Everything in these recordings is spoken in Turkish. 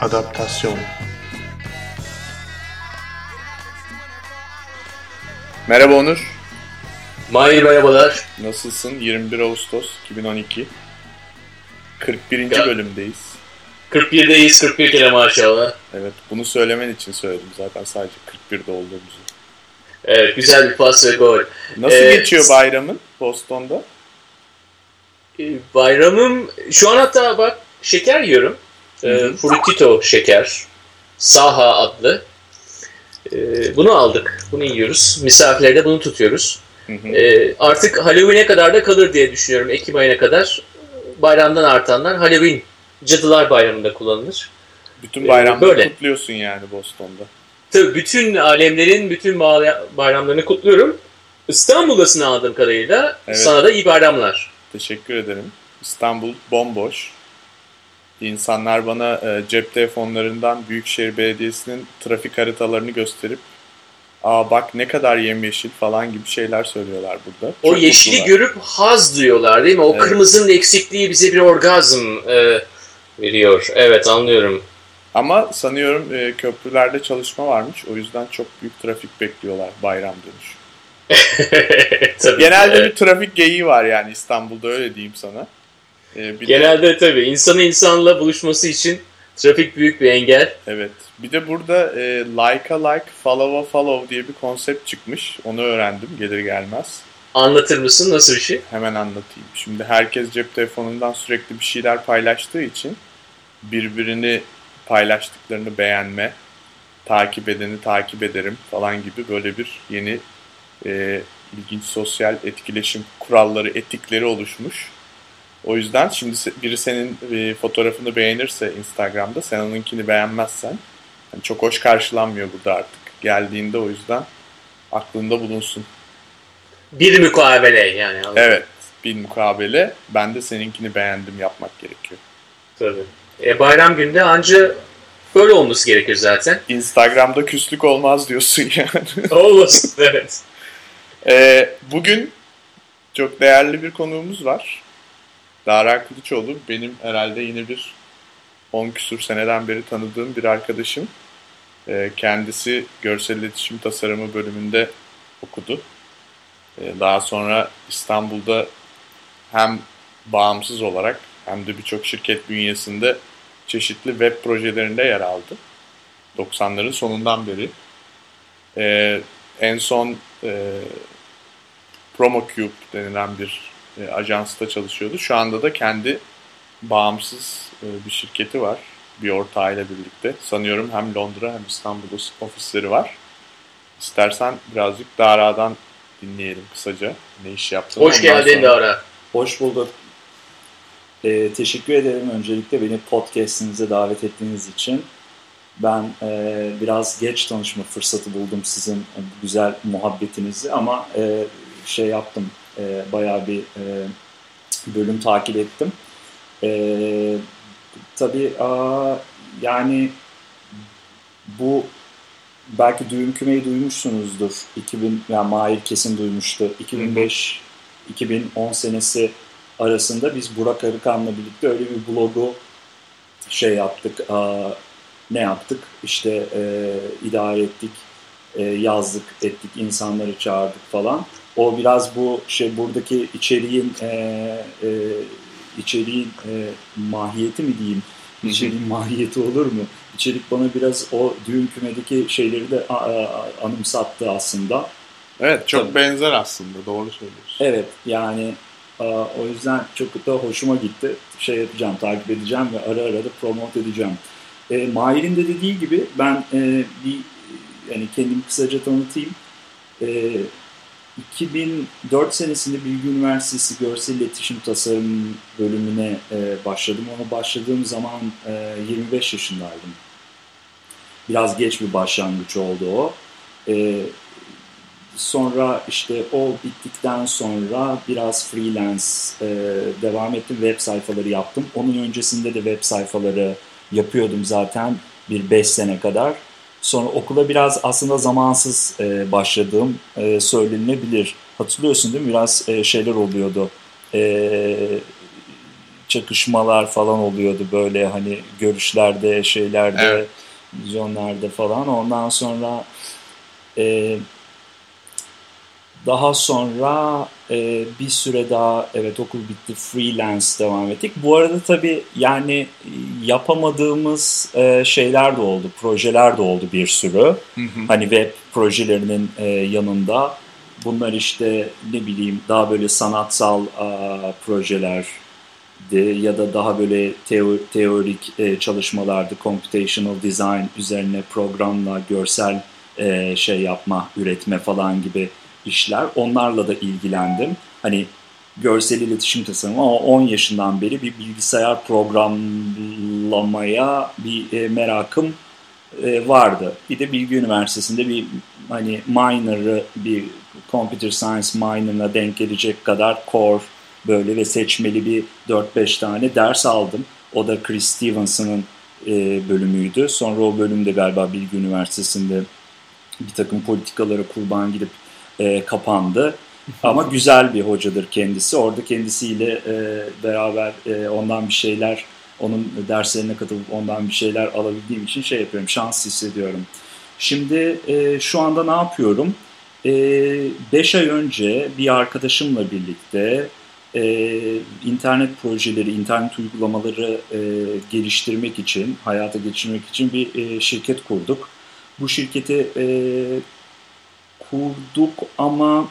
Adaptasyon Merhaba Onur. Mahir merhabalar. Nasılsın? 21 Ağustos 2012. 41. Ya. bölümdeyiz. 41'deyiz 41 kere maşallah. Evet, bunu söylemen için söyledim zaten sadece 41'de olduğumuzu. Evet güzel bir pas ve gol. Nasıl Ee, geçiyor bayramın Boston'da? Ee, Bayramım şu an hatta bak şeker yiyorum. Ee, Hı hı. Frutito şeker. Saha adlı. Ee, bunu aldık. Bunu yiyoruz. Misafirlerde bunu tutuyoruz. Hı hı. Ee, artık Halloween'e kadar da kalır diye düşünüyorum. Ekim ayına kadar. Bayramdan artanlar Halloween Cadılar Bayramı'nda kullanılır. Bütün ee, bayramları böyle. kutluyorsun yani Boston'da. Tabii bütün alemlerin bütün bayramlarını kutluyorum. İstanbul'dasın aldığım kadarıyla. Evet. Sana da iyi bayramlar. Teşekkür ederim. İstanbul bomboş. İnsanlar bana e, cep telefonlarından Büyükşehir Belediyesi'nin trafik haritalarını gösterip Aa bak ne kadar yemyeşil falan gibi şeyler söylüyorlar burada. O Çok yeşili mutlular. görüp haz duyuyorlar değil mi? O Evet. kırmızının eksikliği bize bir orgazm e, veriyor. Evet anlıyorum. Ama sanıyorum e, köprülerde çalışma varmış. O yüzden çok büyük trafik bekliyorlar bayram dönüşü. tabii. Genelde Evet. bir trafik geyiği var yani İstanbul'da öyle diyeyim sana. E, bir de- Genelde tabii. insanı insanla buluşması için trafik büyük bir engel. Evet. Bir de burada e, like'a like, follow'a follow diye bir konsept çıkmış. Onu öğrendim gelir gelmez. Anlatır mısın? Nasıl bir şey? Hemen anlatayım. Şimdi herkes cep telefonundan sürekli bir şeyler paylaştığı için birbirini paylaştıklarını beğenme, takip edeni takip ederim falan gibi böyle bir yeni e, ilginç sosyal etkileşim kuralları, etikleri oluşmuş. O yüzden şimdi biri senin e, fotoğrafını beğenirse Instagram'da sen onunkini beğenmezsen yani çok hoş karşılanmıyor burada artık. Geldiğinde o yüzden aklında bulunsun. Bir mukabele yani. anladın. Evet, bir mukabele. Ben de seninkini beğendim yapmak gerekiyor. Tabii. E, bayram günde anca böyle olması gerekir zaten. Instagram'da küslük olmaz diyorsun yani. Olmasın. evet. Ee, bugün çok değerli bir konuğumuz var. Dara Kılıçoğlu benim herhalde yine bir 10 küsur seneden beri tanıdığım bir arkadaşım. Ee, kendisi görsel iletişim tasarımı bölümünde okudu. Ee, daha sonra İstanbul'da hem bağımsız olarak hem de birçok şirket bünyesinde çeşitli web projelerinde yer aldı. 90'ların sonundan beri. Ee, en son e, PromoCube denilen bir e, ajansta çalışıyordu. Şu anda da kendi bağımsız e, bir şirketi var. Bir ortağıyla birlikte. Sanıyorum hem Londra hem İstanbul'da ofisleri var. İstersen birazcık Dara'dan dinleyelim kısaca ne iş yaptığını. Hoş Ondan geldin sonra- Dara. Hoş bulduk. Ee, teşekkür ederim öncelikle beni podcast'inize davet ettiğiniz için. Ben e, biraz geç tanışma fırsatı buldum sizin e, güzel muhabbetinizi ama e, şey yaptım, e, bayağı bir e, bölüm takip ettim. E, tabii aa, yani bu belki düğüm kümeyi duymuşsunuzdur. 2000 yani Mahir kesin duymuştu. 2005 2010 senesi arasında biz Burak Arıkan'la birlikte öyle bir blogu şey yaptık. aa, ne yaptık? İşte e, idare ettik, e, yazdık, ettik, insanları çağırdık falan. O biraz bu şey buradaki içeriğin e, e, içeriğin e, mahiyeti mi diyeyim? İçeriğin mahiyeti olur mu? İçerik bana biraz o düğün kümedeki şeyleri de a- a- anımsattı aslında. Evet çok Tabii. benzer aslında doğru söylüyorsun. Evet yani e, o yüzden çok da hoşuma gitti. Şey yapacağım, takip edeceğim ve ara ara da promote edeceğim. E, Mahir'in de dediği gibi ben e, bir yani kendimi kısaca tanıtayım. E, 2004 senesinde Bilgi Üniversitesi Görsel İletişim Tasarım bölümüne e, başladım. Ona başladığım zaman e, 25 yaşındaydım. Biraz geç bir başlangıç oldu o. E, Sonra işte o bittikten sonra biraz freelance e, devam ettim. Web sayfaları yaptım. Onun öncesinde de web sayfaları yapıyordum zaten bir 5 sene kadar. Sonra okula biraz aslında zamansız e, başladığım e, söylenilebilir. Hatırlıyorsun değil mi? Biraz e, şeyler oluyordu. E, çakışmalar falan oluyordu böyle hani görüşlerde, şeylerde, evet. vizyonlarda falan. Ondan sonra e, daha sonra e, bir süre daha evet okul bitti freelance devam ettik. Bu arada tabii yani yapamadığımız e, şeyler de oldu, projeler de oldu bir sürü. Hı hı. Hani web projelerinin e, yanında bunlar işte ne bileyim daha böyle sanatsal e, projeler ya da daha böyle teo teorik e, çalışmalardı. Computational design üzerine programla görsel e, şey yapma, üretme falan gibi işler. Onlarla da ilgilendim. Hani görsel iletişim tasarımı ama 10 yaşından beri bir bilgisayar programlamaya bir e, merakım e, vardı. Bir de Bilgi Üniversitesi'nde bir hani minor'ı bir computer science minor'ına denk gelecek kadar core böyle ve seçmeli bir 4-5 tane ders aldım. O da Chris Stevenson'ın e, bölümüydü. Sonra o bölümde galiba Bilgi Üniversitesi'nde bir takım politikalara kurban gidip e, kapandı. Ama güzel bir hocadır kendisi. Orada kendisiyle e, beraber e, ondan bir şeyler, onun derslerine katılıp ondan bir şeyler alabildiğim için şey yapıyorum, şans hissediyorum. Şimdi e, şu anda ne yapıyorum? 5 e, ay önce bir arkadaşımla birlikte e, internet projeleri, internet uygulamaları e, geliştirmek için, hayata geçirmek için bir e, şirket kurduk. Bu şirketi e, kurduk ama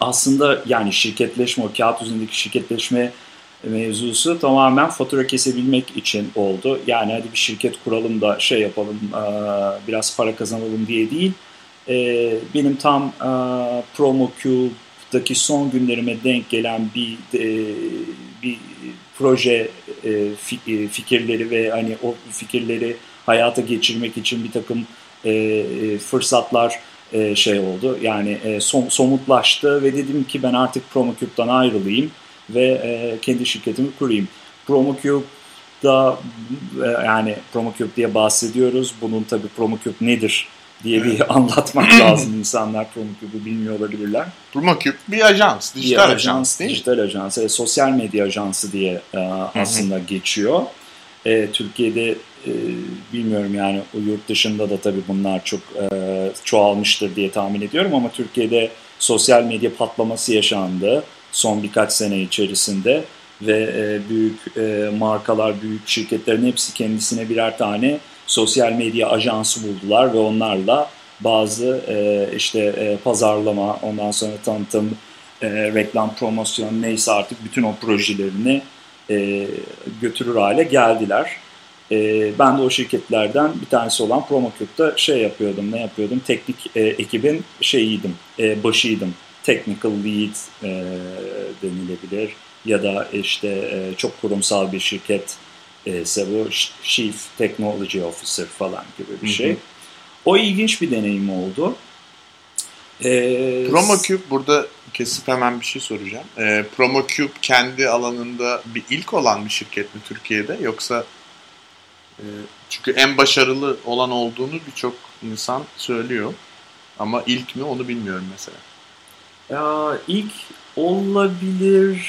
aslında yani şirketleşme, o kağıt üzerindeki şirketleşme mevzusu tamamen fatura kesebilmek için oldu. Yani hadi bir şirket kuralım da şey yapalım, biraz para kazanalım diye değil. Benim tam PromoCube'daki son günlerime denk gelen bir bir proje fikirleri ve hani o fikirleri hayata geçirmek için bir takım fırsatlar e, şey oldu. Yani e, som, somutlaştı ve dedim ki ben artık PromoCube'dan ayrılayım ve e, kendi şirketimi kurayım. PromoCube'da e, yani PromoCube diye bahsediyoruz. Bunun tabii PromoCube nedir diye bir anlatmak lazım. İnsanlar PromoCube'u bilmiyor olabilirler. PromoCube bir ajans, dijital bir ajans, ajans değil Dijital ajans, e, sosyal medya ajansı diye e, aslında geçiyor. E, Türkiye'de e, bilmiyorum yani o yurt dışında da tabii bunlar çok e, çoğalmıştır diye tahmin ediyorum ama Türkiye'de sosyal medya patlaması yaşandı son birkaç sene içerisinde ve e, büyük e, markalar, büyük şirketlerin hepsi kendisine birer tane sosyal medya ajansı buldular ve onlarla bazı e, işte e, pazarlama, ondan sonra tanıtım, e, reklam, promosyon neyse artık bütün o projelerini e, götürür hale geldiler. E, ben de o şirketlerden bir tanesi olan PromoCube'da şey yapıyordum, ne yapıyordum? Teknik e, ekibin şeyiydim, e, başıydım. Technical lead e, denilebilir ya da işte e, çok kurumsal bir şirket e, bu Chief Technology Officer falan gibi bir şey. Hı hı. O ilginç bir deneyim oldu. E, PromoCube burada kesip hemen bir şey soracağım. E, PromoCube kendi alanında bir ilk olan bir şirket mi Türkiye'de yoksa çünkü en başarılı olan olduğunu birçok insan söylüyor. Ama ilk mi onu bilmiyorum mesela. Ya ilk olabilir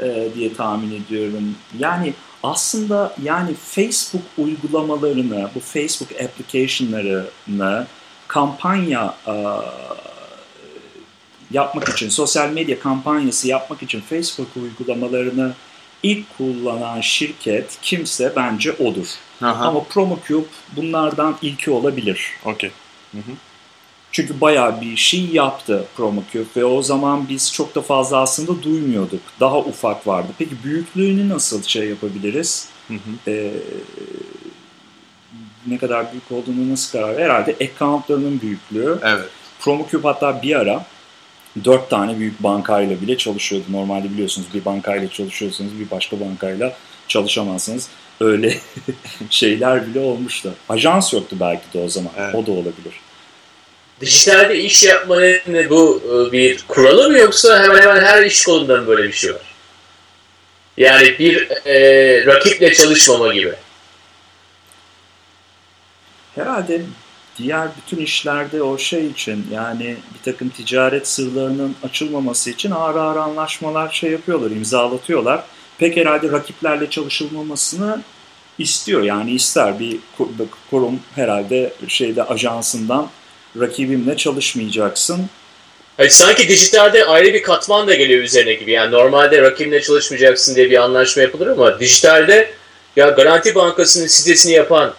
e, diye tahmin ediyorum. Yani aslında yani Facebook uygulamalarını, bu Facebook application'larını kampanya e, yapmak için, sosyal medya kampanyası yapmak için Facebook uygulamalarını ilk kullanan şirket kimse bence odur. Aha. Ama PromoCube bunlardan ilki olabilir. Okey. Çünkü bayağı bir şey yaptı PromoCube ve o zaman biz çok da fazla aslında duymuyorduk. Daha ufak vardı. Peki büyüklüğünü nasıl şey yapabiliriz? Hı hı. Ee, ne kadar büyük olduğunu nasıl karar Herhalde accountlarının büyüklüğü. Evet. PromoCube hatta bir ara dört tane büyük bankayla bile çalışıyordu. Normalde biliyorsunuz bir bankayla çalışıyorsanız bir başka bankayla çalışamazsınız. Öyle şeyler bile olmuştu. Ajans yoktu belki de o zaman. Evet. O da olabilir. Dijitalde iş yapmanın bu e, bir kuralı mı yoksa hemen hemen her iş kolunda böyle bir şey var? Yani bir e, rakiple çalışmama gibi. Herhalde diğer bütün işlerde o şey için yani bir takım ticaret sırlarının açılmaması için ağır ağır anlaşmalar şey yapıyorlar, imzalatıyorlar. Pek herhalde rakiplerle çalışılmamasını istiyor. Yani ister bir kurum herhalde şeyde ajansından rakibimle çalışmayacaksın. Hayır, sanki dijitalde ayrı bir katman da geliyor üzerine gibi. Yani normalde rakibinle çalışmayacaksın diye bir anlaşma yapılır ama dijitalde ya Garanti Bankası'nın sitesini yapan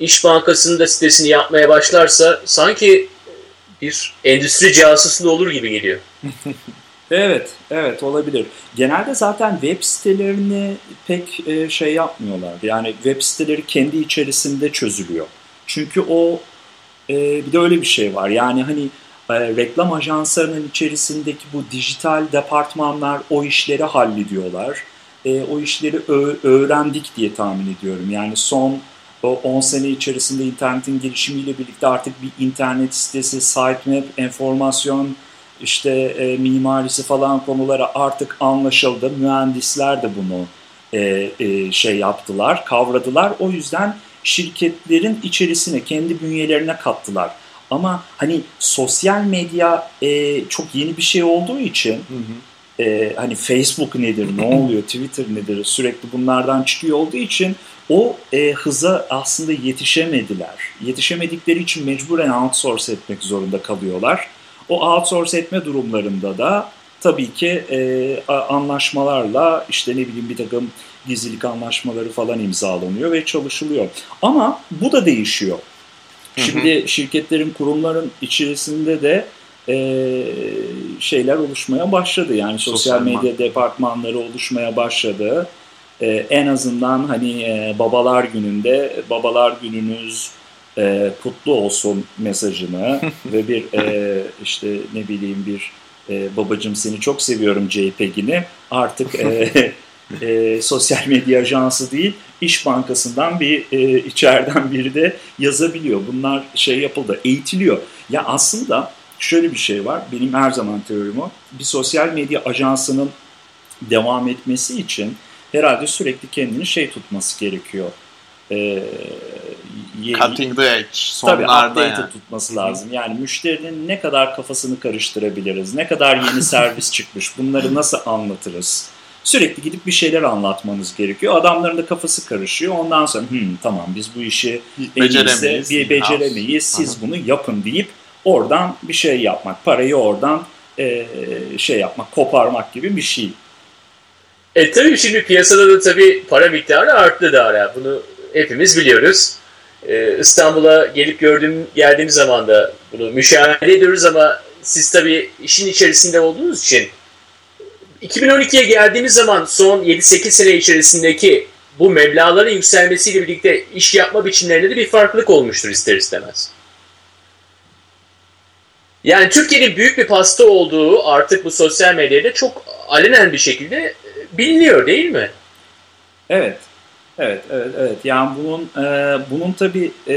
İş Bankası'nın da sitesini yapmaya başlarsa sanki bir endüstri casusluğu olur gibi geliyor. evet, evet olabilir. Genelde zaten web sitelerini pek e, şey yapmıyorlar. Yani web siteleri kendi içerisinde çözülüyor. Çünkü o e, bir de öyle bir şey var. Yani hani e, reklam ajanslarının içerisindeki bu dijital departmanlar o işleri hallediyorlar. o işleri öğrendik diye tahmin ediyorum. Yani son o 10 sene içerisinde internetin gelişimiyle birlikte artık bir internet sitesi, sitemap, enformasyon, işte e, mimarisi falan konulara artık anlaşıldı. Mühendisler de bunu e, e, şey yaptılar, kavradılar. O yüzden şirketlerin içerisine, kendi bünyelerine kattılar. Ama hani sosyal medya e, çok yeni bir şey olduğu için hı hı. E, hani Facebook nedir, ne oluyor, Twitter nedir sürekli bunlardan çıkıyor olduğu için o e, hıza aslında yetişemediler. Yetişemedikleri için mecburen outsource etmek zorunda kalıyorlar. O outsource etme durumlarında da tabii ki e, anlaşmalarla işte ne bileyim bir takım gizlilik anlaşmaları falan imzalanıyor ve çalışılıyor. Ama bu da değişiyor. Şimdi hı hı. şirketlerin, kurumların içerisinde de e, şeyler oluşmaya başladı. Yani sosyal, sosyal medya departmanları oluşmaya başladı e, en azından hani e, babalar gününde babalar gününüz e, kutlu olsun mesajını ve bir e, işte ne bileyim bir e, babacım seni çok seviyorum JPEG'ini artık e, e, sosyal medya ajansı değil İş Bankası'ndan bir e, içeriden biri de yazabiliyor. Bunlar şey yapıldı, eğitiliyor. Ya aslında şöyle bir şey var, benim her zaman teorim o. Bir sosyal medya ajansının devam etmesi için herhalde sürekli kendini şey tutması gerekiyor. Ee, Cutting the edge. Sonlarda tabii yani. tutması lazım. Yani müşterinin ne kadar kafasını karıştırabiliriz, ne kadar yeni servis çıkmış, bunları nasıl anlatırız? Sürekli gidip bir şeyler anlatmanız gerekiyor. Adamların da kafası karışıyor. Ondan sonra hmm, tamam biz bu işi beceremeyiz, bir beceremeyiz. Siz Aha. bunu yapın deyip oradan bir şey yapmak, parayı oradan e, şey yapmak, koparmak gibi bir şey. E tabii şimdi piyasada da tabii para miktarı arttı da ara. Bunu hepimiz biliyoruz. Ee, İstanbul'a gelip gördüğüm geldiğim zaman da bunu müşahede ediyoruz ama siz tabii işin içerisinde olduğunuz için 2012'ye geldiğimiz zaman son 7-8 sene içerisindeki bu meblaların yükselmesiyle birlikte iş yapma biçimlerinde de bir farklılık olmuştur ister istemez. Yani Türkiye'nin büyük bir pasta olduğu artık bu sosyal medyada çok alenen bir şekilde biliniyor değil mi? Evet. Evet, evet, evet. Yani bunun e, bunun tabii e,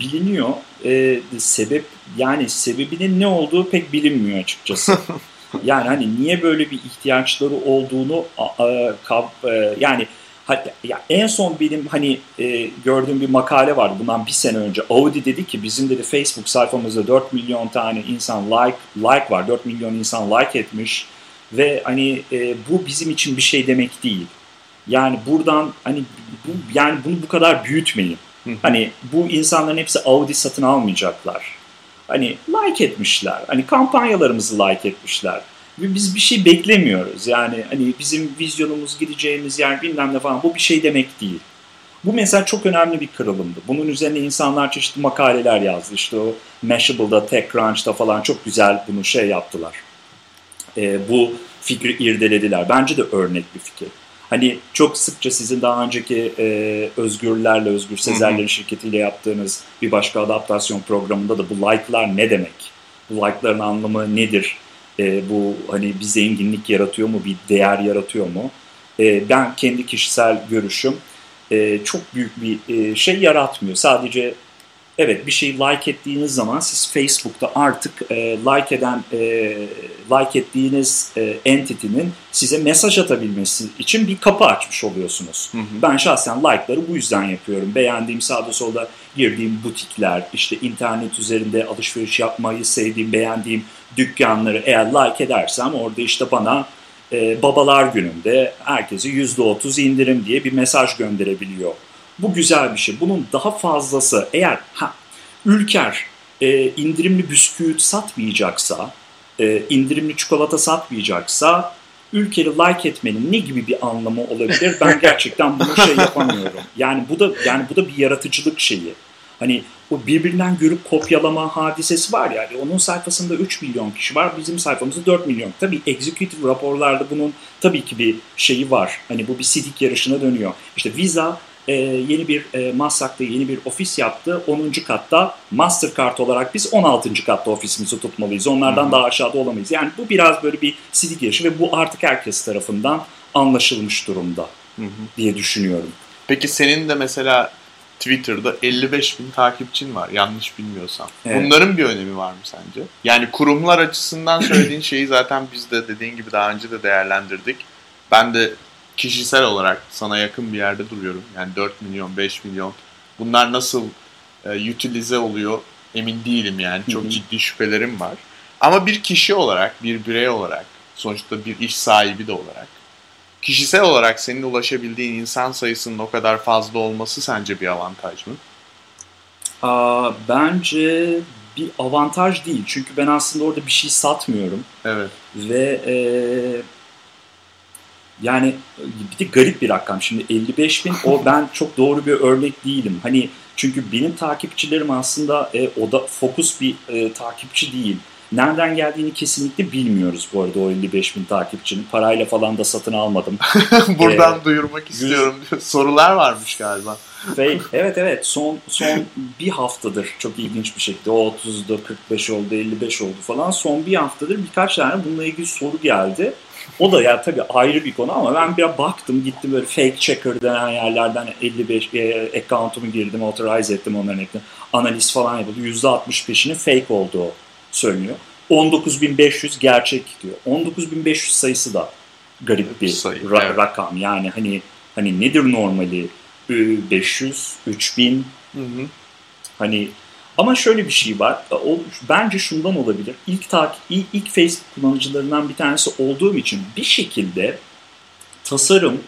biliniyor. E, sebep yani sebebinin ne olduğu pek bilinmiyor açıkçası. yani hani niye böyle bir ihtiyaçları olduğunu e, kav, e, yani hatta ya en son benim hani e, gördüğüm bir makale vardı bundan bir sene önce. Audi dedi ki bizim dedi Facebook sayfamızda 4 milyon tane insan like like var. 4 milyon insan like etmiş ve hani e, bu bizim için bir şey demek değil. Yani buradan hani bu, yani bunu bu kadar büyütmeyin. Hani bu insanların hepsi Audi satın almayacaklar. Hani like etmişler. Hani kampanyalarımızı like etmişler. Ve biz bir şey beklemiyoruz. Yani hani bizim vizyonumuz gideceğimiz yer bilmem ne falan bu bir şey demek değil. Bu mesela çok önemli bir kırılımdı. Bunun üzerine insanlar çeşitli makaleler yazdı. İşte o Mashable'da, TechCrunch'ta falan çok güzel bunu şey yaptılar e, bu fikri irdelediler. Bence de örnek bir fikir. Hani çok sıkça sizin daha önceki e, Özgürlerle, Özgür Sezerler'in şirketiyle yaptığınız bir başka adaptasyon programında da bu like'lar ne demek? Bu like'ların anlamı nedir? E, bu hani bir zenginlik yaratıyor mu, bir değer yaratıyor mu? E, ben kendi kişisel görüşüm e, çok büyük bir e, şey yaratmıyor. Sadece Evet bir şeyi like ettiğiniz zaman siz Facebook'ta artık e, like eden e, like ettiğiniz e, entity'nin size mesaj atabilmesi için bir kapı açmış oluyorsunuz. Hı hı. Ben şahsen like'ları bu yüzden yapıyorum. Beğendiğim sağda solda girdiğim butikler, işte internet üzerinde alışveriş yapmayı sevdiğim, beğendiğim dükkanları eğer like edersem orada işte bana e, babalar gününde herkese %30 indirim diye bir mesaj gönderebiliyor. Bu güzel bir şey. Bunun daha fazlası eğer ha, Ülker e, indirimli bisküvit satmayacaksa, e, indirimli çikolata satmayacaksa ülkeli like etmenin ne gibi bir anlamı olabilir? Ben gerçekten bunu şey yapamıyorum. Yani bu da yani bu da bir yaratıcılık şeyi. Hani o birbirinden görüp kopyalama hadisesi var yani onun sayfasında 3 milyon kişi var bizim sayfamızda 4 milyon. Tabii executive raporlarda bunun tabii ki bir şeyi var. Hani bu bir sidik yarışına dönüyor. İşte Visa e, yeni bir e, Maslak'ta yeni bir ofis yaptı. 10. katta Mastercard olarak biz 16. katta ofisimizi tutmalıyız. Onlardan Hı-hı. daha aşağıda olamayız. Yani bu biraz böyle bir sidik yarışı ve bu artık herkes tarafından anlaşılmış durumda Hı-hı. diye düşünüyorum. Peki senin de mesela Twitter'da 55 bin takipçin var yanlış bilmiyorsam. Evet. Bunların bir önemi var mı sence? Yani kurumlar açısından söylediğin şeyi zaten biz de dediğin gibi daha önce de değerlendirdik. Ben de kişisel olarak sana yakın bir yerde duruyorum. Yani 4 milyon, 5 milyon. Bunlar nasıl e, utilize oluyor emin değilim yani. Çok ciddi şüphelerim var. Ama bir kişi olarak, bir birey olarak, sonuçta bir iş sahibi de olarak, kişisel olarak senin ulaşabildiğin insan sayısının o kadar fazla olması sence bir avantaj mı? Aa, bence bir avantaj değil. Çünkü ben aslında orada bir şey satmıyorum. Evet. Ve e, yani bir de garip bir rakam. Şimdi 55 bin o ben çok doğru bir örnek değilim. Hani çünkü benim takipçilerim aslında e, o da fokus bir e, takipçi değil. Nereden geldiğini kesinlikle bilmiyoruz bu arada o 55 bin takipçinin. Parayla falan da satın almadım. Buradan ee, duyurmak istiyorum. Sorular varmış galiba. Ve, evet evet son son bir haftadır çok ilginç bir şekilde o 30'da 45 oldu 55 oldu falan son bir haftadır birkaç tane bununla ilgili soru geldi. O da ya tabii ayrı bir konu ama ben bir baktım gittim böyle fake checker denen yerlerden 55 e, account'umu girdim authorize ettim onların hepsini. Analiz falan yapıldı. %65'inin fake olduğu söyleniyor. 19.500 gerçek diyor. 19.500 sayısı da garip bir Sayı, ra- evet. rakam. Yani hani hani nedir normali? 500, 3000 hı hı. hani ama şöyle bir şey var. O, bence şundan olabilir. İlk, takip, ilk, ilk Facebook kullanıcılarından bir tanesi olduğum için bir şekilde tasarım,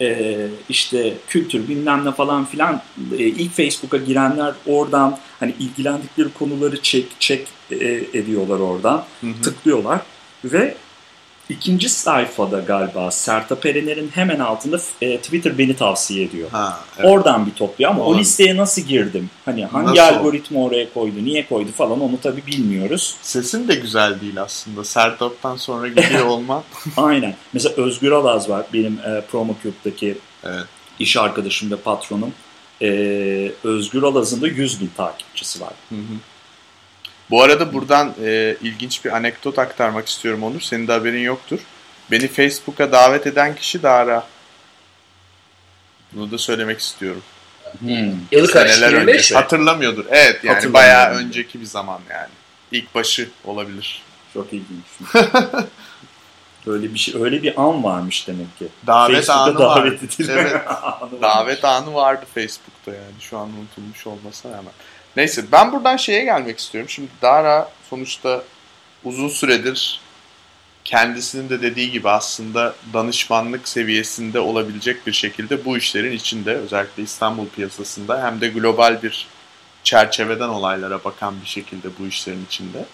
e, işte kültür bilmem ne falan filan e, ilk Facebook'a girenler oradan hani ilgilendikleri konuları çek çek e, ediyorlar oradan. Hı hı. Tıklıyorlar ve İkinci sayfada galiba Sertab Erener'in hemen altında e, Twitter beni tavsiye ediyor. Ha, evet. Oradan bir topluyor ama Olur. o listeye nasıl girdim? Hani hangi nasıl? algoritma oraya koydu, niye koydu falan onu tabi bilmiyoruz. Sesin de güzel değil aslında. Sertab'dan sonra gidiyor olman. Aynen. Mesela Özgür Alaz var benim e, PromoCube'daki evet. iş arkadaşım ve patronum. E, Özgür Alaz'ın da 100 bin takipçisi var. Hı hı. Bu arada buradan e, ilginç bir anekdot aktarmak istiyorum Onur. Senin de haberin yoktur. Beni Facebook'a davet eden kişi Dara. Bunu da söylemek istiyorum. Hmm. Yılı kaç? 25 mi? Hatırlamıyordur. Evet yani bayağı önceki bir zaman yani. İlk başı olabilir. Çok ilginç. öyle bir şey, öyle bir an varmış demek ki. Davet Facebook'ta anı davet vardı. Evet. davet anı vardı Facebook'ta yani. Şu an unutulmuş olmasa hemen. Neyse ben buradan şeye gelmek istiyorum. Şimdi Dara sonuçta uzun süredir kendisinin de dediği gibi aslında danışmanlık seviyesinde olabilecek bir şekilde bu işlerin içinde özellikle İstanbul piyasasında hem de global bir çerçeveden olaylara bakan bir şekilde bu işlerin içinde.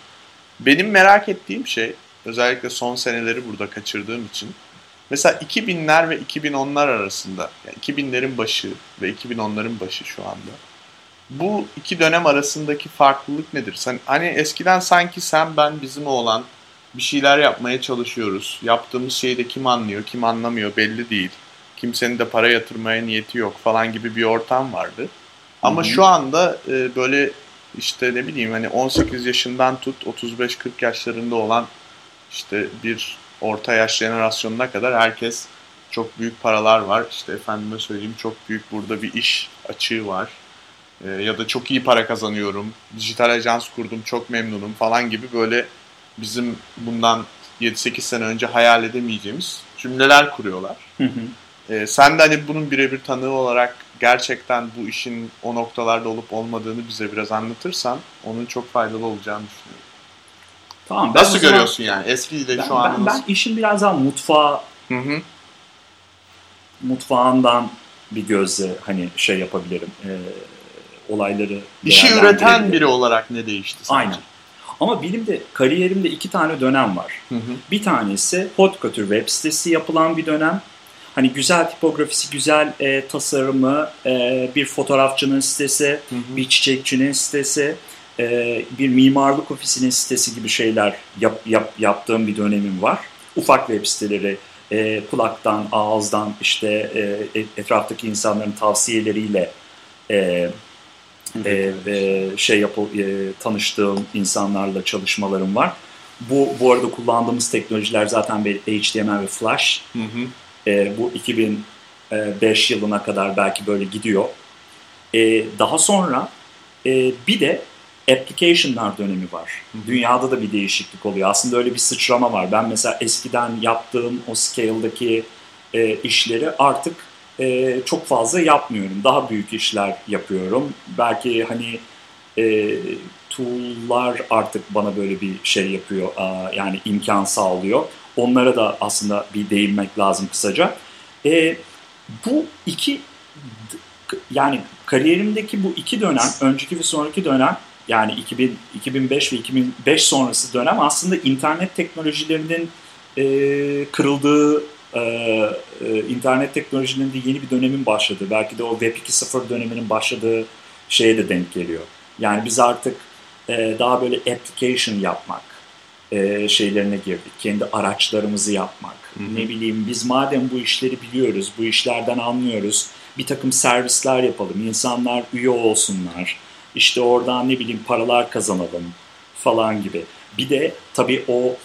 Benim merak ettiğim şey özellikle son seneleri burada kaçırdığım için mesela 2000'ler ve 2010'lar arasında yani 2000'lerin başı ve 2010'ların başı şu anda bu iki dönem arasındaki farklılık nedir? Sen, hani eskiden sanki sen ben bizim oğlan bir şeyler yapmaya çalışıyoruz. Yaptığımız şeyi de kim anlıyor, kim anlamıyor belli değil. Kimsenin de para yatırmaya niyeti yok falan gibi bir ortam vardı. Ama Hı-hı. şu anda e, böyle işte ne bileyim hani 18 yaşından tut 35-40 yaşlarında olan işte bir orta yaş jenerasyonuna kadar herkes çok büyük paralar var. İşte efendime söyleyeyim çok büyük burada bir iş açığı var e, ya da çok iyi para kazanıyorum, dijital ajans kurdum, çok memnunum falan gibi böyle bizim bundan 7-8 sene önce hayal edemeyeceğimiz cümleler kuruyorlar. Hı hı. E, sen de hani bunun birebir tanığı olarak gerçekten bu işin o noktalarda olup olmadığını bize biraz anlatırsan onun çok faydalı olacağını düşünüyorum. Tamam, Nasıl zaman- görüyorsun yani? Eskiyle Ben, şu an ben, ben işin biraz daha mutfağı Hı hı. mutfağından bir gözle hani şey yapabilirim. e, olayları İşi üreten değerlendirebilirim. biri olarak ne değişti sence? Aynen. Ama benim de kariyerimde iki tane dönem var. Hı hı. Bir tanesi haute couture web sitesi yapılan bir dönem. Hani güzel tipografisi, güzel e, tasarımı, e, bir fotoğrafçının sitesi, Hı hı. bir çiçekçinin sitesi, e, bir mimarlık ofisinin sitesi gibi şeyler yap, yap, yaptığım bir dönemim var. Ufak web siteleri e, kulaktan, ağızdan işte e, etraftaki insanların tavsiyeleriyle e, e, e, şey yapı, e, tanıştığım insanlarla çalışmalarım var. Bu bu arada kullandığımız teknolojiler zaten bir HTML ve Flash. Hı hı. E, bu 2005 yılına kadar belki böyle gidiyor. E, daha sonra e, bir de application'lar dönemi var. Dünyada da bir değişiklik oluyor. Aslında öyle bir sıçrama var. Ben mesela eskiden yaptığım o scale'daki e, işleri artık e, çok fazla yapmıyorum. Daha büyük işler yapıyorum. Belki hani e, tool'lar artık bana böyle bir şey yapıyor. aa, yani imkan sağlıyor. Onlara da aslında bir değinmek lazım kısaca. E, bu iki yani kariyerimdeki bu iki dönem, önceki ve sonraki dönem yani 2000, 2005 ve 2005 sonrası dönem aslında internet teknolojilerinin e, kırıldığı, e, e, internet teknolojilerinde yeni bir dönemin başladığı, belki de o Web 2.0 döneminin başladığı şeye de denk geliyor. Yani biz artık e, daha böyle application yapmak e, şeylerine girdik. Kendi araçlarımızı yapmak. Hı hı. Ne bileyim biz madem bu işleri biliyoruz, bu işlerden anlıyoruz, bir takım servisler yapalım, insanlar üye olsunlar, işte oradan ne bileyim paralar kazanalım falan gibi. Bir de tabii o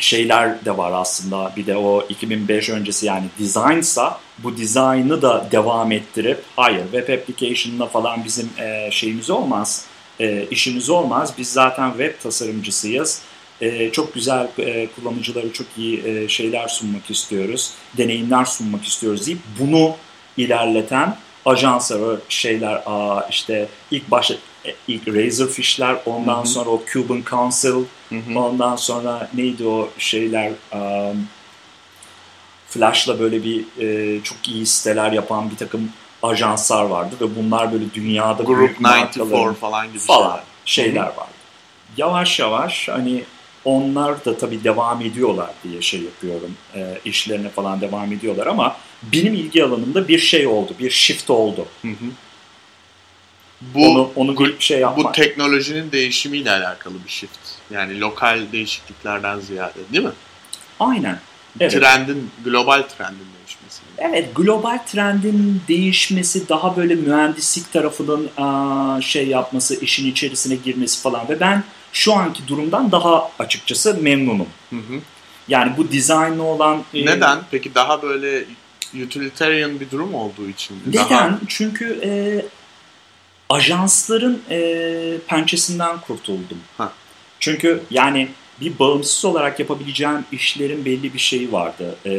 şeyler de var aslında. Bir de o 2005 öncesi yani designsa bu dizaynı da devam ettirip hayır web application'la falan bizim e, şeyimiz olmaz, e, işimiz olmaz. Biz zaten web tasarımcısıyız. E, çok güzel e, kullanıcılara çok iyi e, şeyler sunmak istiyoruz, deneyimler sunmak istiyoruz deyip bunu ilerleten ajanslar, o şeyler aa, işte ilk başta ilk Razorfish'ler, ondan Hı hı. sonra o Cuban Council, Hı hı. ondan sonra neydi o şeyler um, Flash'la böyle bir e, çok iyi siteler yapan bir takım ajanslar vardı ve bunlar böyle dünyada Group büyük 94 markaların falan gibi falan şeyler. şeyler vardı. Yavaş yavaş hani onlar da tabii devam ediyorlar diye şey yapıyorum. E, işlerine falan devam ediyorlar ama benim ilgi alanımda bir şey oldu, bir shift oldu. Hı hı. Bu onu onu bir şey yapmak. bu teknolojinin değişimiyle alakalı bir shift. Yani lokal değişikliklerden ziyade değil mi? Aynen. Evet. Trendin, global trendin değişmesi. Evet, global trendin değişmesi, daha böyle mühendislik tarafının şey yapması, işin içerisine girmesi falan ve ben şu anki durumdan daha açıkçası memnunum. Hı hı. Yani bu dizaynlı olan... e, Neden? Peki daha böyle utilitarian bir durum olduğu için mi? Neden? Daha... Çünkü e, ajansların e, pençesinden kurtuldum. Ha. Çünkü yani bir bağımsız olarak yapabileceğim işlerin belli bir şeyi vardı. E,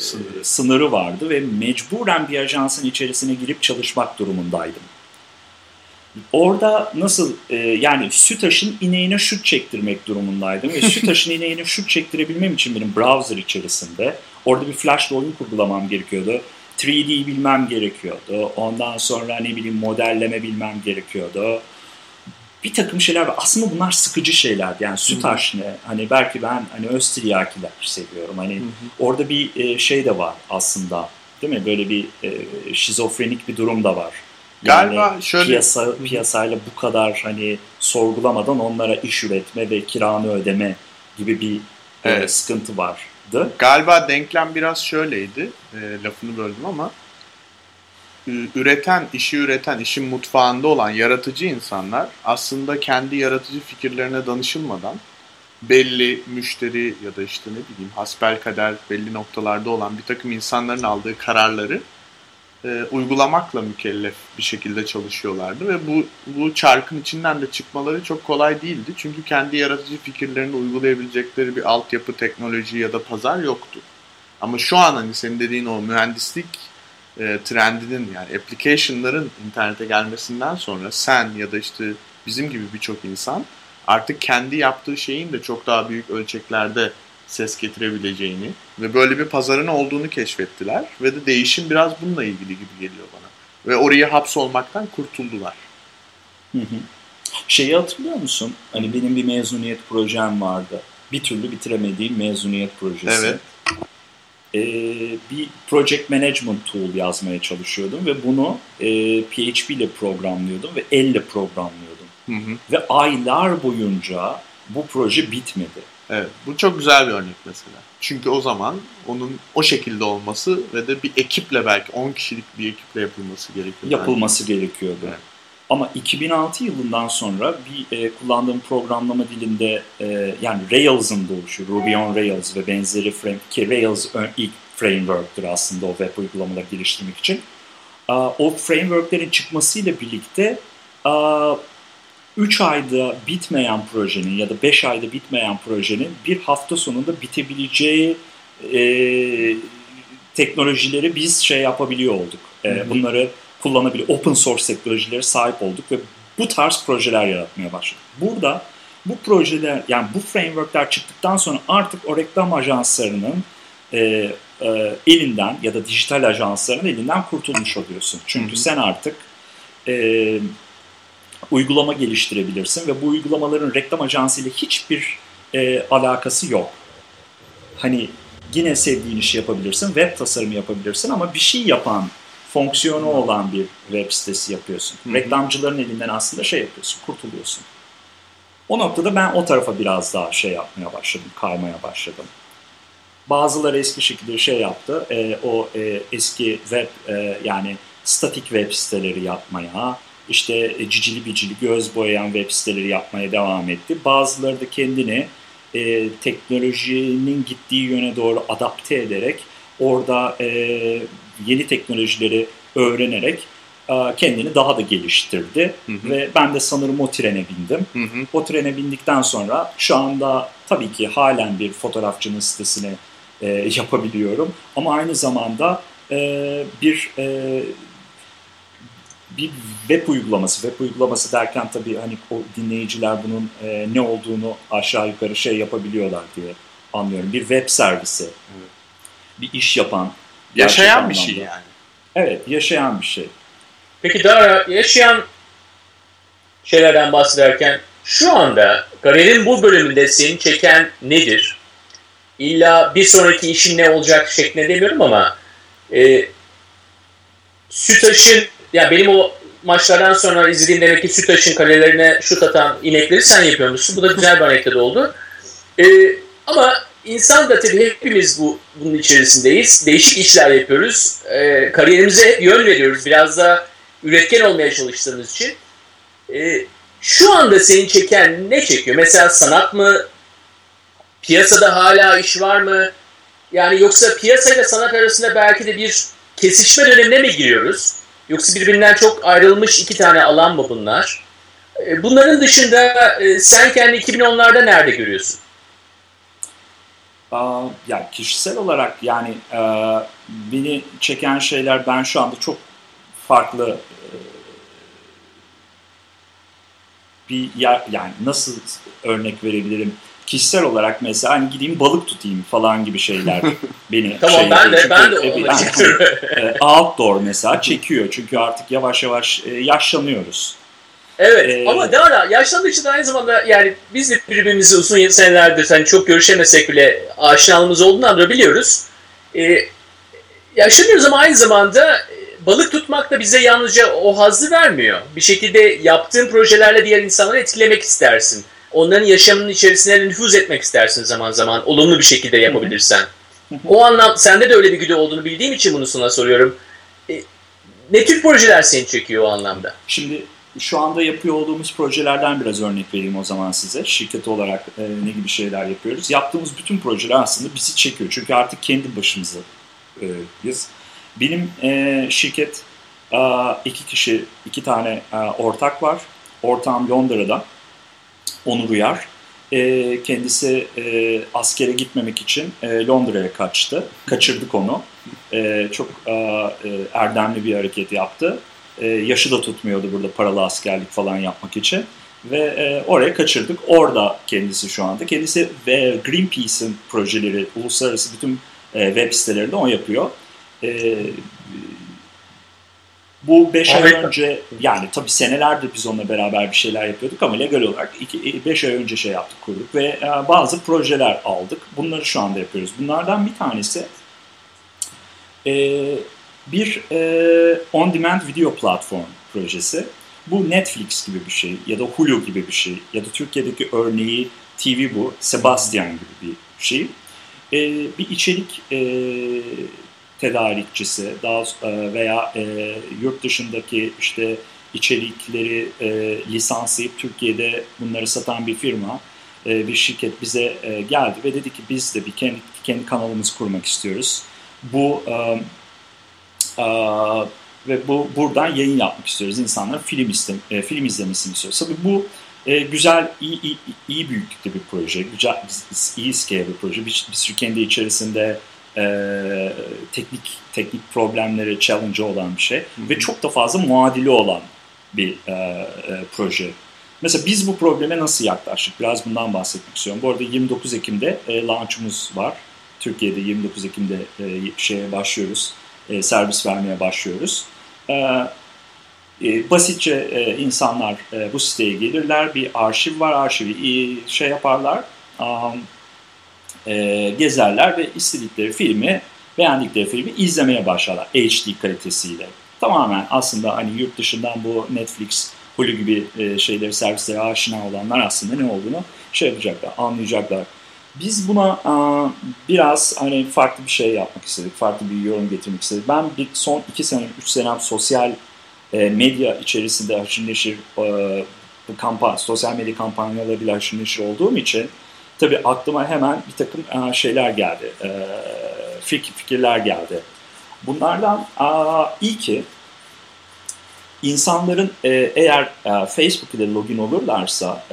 Sınırı. sınırı vardı ve mecburen bir ajansın içerisine girip çalışmak durumundaydım. Orada nasıl e, yani Sütaş'ın ineğine şut çektirmek durumundaydım ve Sütaş'ın ineğine şut çektirebilmem için benim browser içerisinde orada bir flashla oyun kurgulamam gerekiyordu. 3D bilmem gerekiyordu. Ondan sonra ne bileyim modelleme bilmem gerekiyordu. Bir takım şeyler var. Aslında bunlar sıkıcı şeyler. Yani Sütaş ne? Hani belki ben hani Östriyakiler seviyorum. Hani Hı hı. orada bir e, şey de var aslında. Değil mi? Böyle bir e, şizofrenik bir durum da var. Galiba şöyle- piyasa piyasayla bu kadar hani sorgulamadan onlara iş üretme ve kiranı ödeme gibi bir e, Evet. sıkıntı vardı. Galiba denklem biraz şöyleydi. E, lafını böldüm ama üreten, işi üreten, işin mutfağında olan yaratıcı insanlar aslında kendi yaratıcı fikirlerine danışılmadan belli müşteri ya da işte ne bileyim hasbelkader belli noktalarda olan bir takım insanların aldığı kararları e, uygulamakla mükellef bir şekilde çalışıyorlardı ve bu bu çarkın içinden de çıkmaları çok kolay değildi. Çünkü kendi yaratıcı fikirlerini uygulayabilecekleri bir altyapı, teknoloji ya da pazar yoktu. Ama şu an hani senin dediğin o mühendislik e, trendinin yani application'ların internete gelmesinden sonra sen ya da işte bizim gibi birçok insan artık kendi yaptığı şeyin de çok daha büyük ölçeklerde ses getirebileceğini ve böyle bir pazarın olduğunu keşfettiler ve de değişim biraz bununla ilgili gibi geliyor bana. Ve oraya hapsolmaktan kurtuldular. Hı hı. Şeyi hatırlıyor musun? Hani benim bir mezuniyet projem vardı. Bir türlü bitiremediğim mezuniyet projesi. Evet. Ee, bir project management tool yazmaya çalışıyordum ve bunu e, PHP ile programlıyordum ve elle programlıyordum. Hı hı. Ve aylar boyunca bu proje bitmedi. Evet, bu çok güzel bir örnek mesela. Çünkü o zaman onun o şekilde olması ve de bir ekiple belki 10 kişilik bir ekiple yapılması gerekiyor. Yapılması gerekiyordu. Evet. Ama 2006 yılından sonra bir e, kullandığım programlama dilinde e, yani Rails'ın doğuşu, Ruby on Rails ve benzeri frame, ki Rails ilk framework'tür aslında o web uygulamaları geliştirmek için. Aa, o framework'lerin çıkmasıyla birlikte aa, 3 ayda bitmeyen projenin ya da 5 ayda bitmeyen projenin bir hafta sonunda bitebileceği e, teknolojileri biz şey yapabiliyor olduk. E, bunları kullanabiliyor. Open source teknolojilere sahip olduk ve bu tarz projeler yaratmaya başladık. Burada bu projeler yani bu frameworkler çıktıktan sonra artık o reklam ajanslarının e, e, elinden ya da dijital ajansların elinden kurtulmuş oluyorsun. Çünkü Hı hı. sen artık e, uygulama geliştirebilirsin ve bu uygulamaların reklam ajansıyla hiçbir e, alakası yok. Hani yine sevdiğin işi yapabilirsin, web tasarımı yapabilirsin ama bir şey yapan, fonksiyonu olan bir web sitesi yapıyorsun. Hı hı. Reklamcıların elinden aslında şey yapıyorsun, kurtuluyorsun. O noktada ben o tarafa biraz daha şey yapmaya başladım, kaymaya başladım. Bazıları eski şekilde şey yaptı, e, o e, eski web e, yani statik web siteleri yapmaya, işte e, cicili bicili göz boyayan web siteleri yapmaya devam etti. Bazıları da kendini e, teknolojinin gittiği yöne doğru adapte ederek orada e, yeni teknolojileri öğrenerek e, kendini daha da geliştirdi. Hı hı. Ve ben de sanırım o trene bindim. Hı hı. O trene bindikten sonra şu anda tabii ki halen bir fotoğrafçının sitesini e, yapabiliyorum. Ama aynı zamanda e, bir e, bir web uygulaması, web uygulaması derken tabii hani o dinleyiciler bunun e, ne olduğunu aşağı yukarı şey yapabiliyorlar diye anlıyorum. Bir web servisi, Evet. bir iş yapan, Yaşayan bir şey yani. Evet, yaşayan bir şey. Peki daha yaşayan şeylerden bahsederken şu anda kariyerin bu bölümünde seni çeken nedir? İlla bir sonraki işin ne olacak şeklinde demiyorum ama e, Sütaş'ın ya benim o maçlardan sonra izlediğim demek ki Sütaş'ın kalelerine şut atan inekleri sen yapıyormuşsun. Bu da güzel bir anekdot oldu. E, ama insan da tabii hepimiz bu bunun içerisindeyiz. Değişik işler yapıyoruz. E, kariyerimize yön veriyoruz. Biraz da üretken olmaya çalıştığımız için. E, şu anda seni çeken ne çekiyor? Mesela sanat mı? Piyasada hala iş var mı? Yani yoksa piyasayla sanat arasında belki de bir kesişme dönemine mi giriyoruz? Yoksa birbirinden çok ayrılmış iki tane alan mı bunlar? E, Bunların dışında e, sen kendi 2010'larda nerede görüyorsun? Ya kişisel olarak yani e, beni çeken şeyler ben şu anda çok farklı bir yer yani nasıl örnek verebilirim? Kişisel olarak mesela hani gideyim balık tutayım falan gibi şeyler beni Tamam şey ben de yapıyor. ben de Çünkü, onu ben- e, outdoor mesela çekiyor çünkü artık yavaş yavaş e, yaşlanıyoruz. Evet Ee, ama daha da yaşlandığı için aynı zamanda yani biz de birbirimizi uzun senelerdir hani çok görüşemesek bile aşinalığımız olduğundan da biliyoruz. Ee, yaşlanıyoruz ama aynı zamanda e, balık tutmak da bize yalnızca o hazzı vermiyor. Bir şekilde yaptığın projelerle diğer insanları etkilemek istersin. Onların yaşamının içerisine nüfuz etmek istersin zaman zaman olumlu bir şekilde yapabilirsen. O anlam sende de öyle bir güdü olduğunu bildiğim için bunu sana soruyorum. E, ne tür projeler seni çekiyor o anlamda? Şimdi şu anda yapıyor olduğumuz projelerden biraz örnek vereyim o zaman size. Şirket olarak e, ne gibi şeyler yapıyoruz. Yaptığımız bütün projeler aslında bizi çekiyor. Çünkü artık kendi başımıza e, biz. Benim e, şirket e, iki kişi, iki tane e, ortak var. Ortağım Londra'da. Onur Uyar. E, kendisi e, askere gitmemek için e, Londra'ya kaçtı. Kaçırdık onu. E, çok e, e, erdemli bir hareket yaptı. E, yaşı da tutmuyordu burada paralı askerlik falan yapmak için. ve e, oraya kaçırdık. Orada kendisi şu anda. Kendisi ve Greenpeace'in projeleri, uluslararası bütün e, web sitelerinde o yapıyor. E, bu 5 ay önce yani tabii senelerdir biz onunla beraber bir şeyler yapıyorduk ama legal olarak 5 ay önce şey yaptık kurduk ve e, bazı projeler aldık. Bunları şu anda yapıyoruz. Bunlardan bir tanesi e, bir e, on-demand video platform projesi. Bu Netflix gibi bir şey ya da Hulu gibi bir şey ya da Türkiye'deki örneği TV bu, Sebastian gibi bir şey. E, bir içerik e, tedarikçisi daha e, veya e, yurt dışındaki işte içerikleri e, lisanslayıp Türkiye'de bunları satan bir firma, e, bir şirket bize e, geldi ve dedi ki biz de bir kendi, kendi kanalımızı kurmak istiyoruz. Bu e, e, ve bu buradan yayın yapmak istiyoruz. İnsanlar film istem, e, film izlemesini istiyoruz. Tabii bu e, güzel, iyi, iyi, iyi büyüklükte bir proje, güzel, iyi scale bir proje. Biz, biz kendi içerisinde e, teknik teknik problemleri, challenge olan bir şey Hı-hı. ve çok da fazla muadili olan bir e, e, proje. Mesela biz bu probleme nasıl yaklaştık? Biraz bundan bahsetmek istiyorum. Bu arada 29 Ekim'de e, launch'umuz var. Türkiye'de 29 Ekim'de e, şeye başlıyoruz. E, servis vermeye başlıyoruz. E, e, basitçe e, insanlar e, bu siteye gelirler. Bir arşiv var. Arşivi e, şey yaparlar. Um, e, gezerler ve istedikleri filmi, beğendikleri filmi izlemeye başlarlar HD kalitesiyle. Tamamen aslında hani yurt dışından bu Netflix, Hulu gibi e, şeyleri, servislere aşina olanlar aslında ne olduğunu şey yapacaklar, anlayacaklar. Biz buna a, biraz hani farklı bir şey yapmak istedik, farklı bir yorum getirmek istedik. Ben bir son iki sene, üç senem sosyal e, medya içerisinde haşır neşir e, kampanya, sosyal medya kampanyalarıyla haşır neşir olduğum için tabii aklıma hemen bir takım e, şeyler geldi, e, fikirler geldi. Bunlardan ilki insanların e, eğer Facebook ile login olurlarsa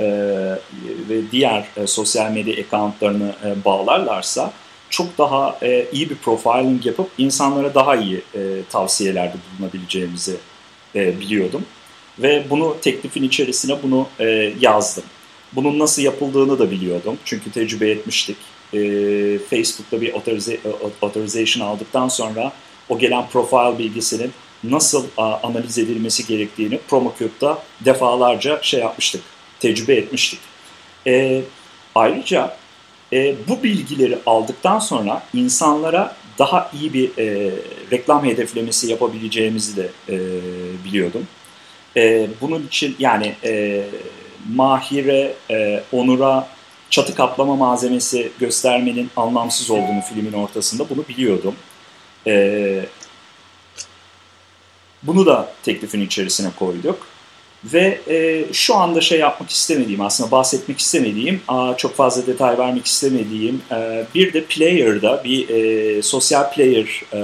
ve diğer sosyal medya accountlarını bağlarlarsa çok daha iyi bir profiling yapıp insanlara daha iyi tavsiyelerde bulunabileceğimizi biliyordum. Ve bunu teklifin içerisine bunu yazdım. Bunun nasıl yapıldığını da biliyordum. Çünkü tecrübe etmiştik. E, Facebook'ta bir authorization aldıktan sonra o gelen profile bilgisinin nasıl a, analiz edilmesi gerektiğini PromoCube'da defalarca şey yapmıştık, tecrübe etmiştik. E, ayrıca e, bu bilgileri aldıktan sonra insanlara daha iyi bir e, reklam hedeflemesi yapabileceğimizi de e, biliyordum. E, bunun için yani e, Mahir'e, e, Onur'a çatı kaplama malzemesi göstermenin anlamsız olduğunu filmin ortasında bunu biliyordum. E, bunu da teklifin içerisine koyduk. Ve e, şu anda şey yapmak istemediğim, aslında bahsetmek istemediğim, a, çok fazla detay vermek istemediğim e, bir de Player'da bir e, sosyal player e,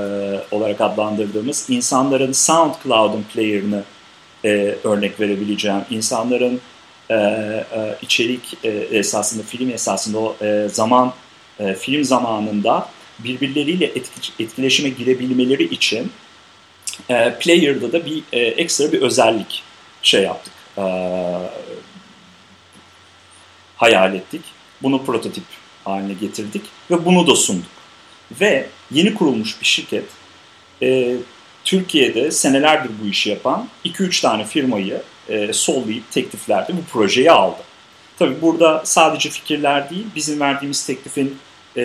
olarak adlandırdığımız insanların SoundCloud'un player'ını e, örnek verebileceğim. İnsanların e, e, içerik e, esasında film esasında o e, zaman e, film zamanında birbirleriyle etki, etkileşime girebilmeleri için e, Player'da da bir e, ekstra bir özellik şey yaptık. E, hayal ettik. Bunu prototip haline getirdik ve bunu da sunduk. Ve yeni kurulmuş bir şirket e, Türkiye'de senelerdir bu işi yapan 2-3 tane firmayı e, sollayıp tekliflerde bu projeyi aldı. Tabii burada sadece fikirler değil, bizim verdiğimiz teklifin e,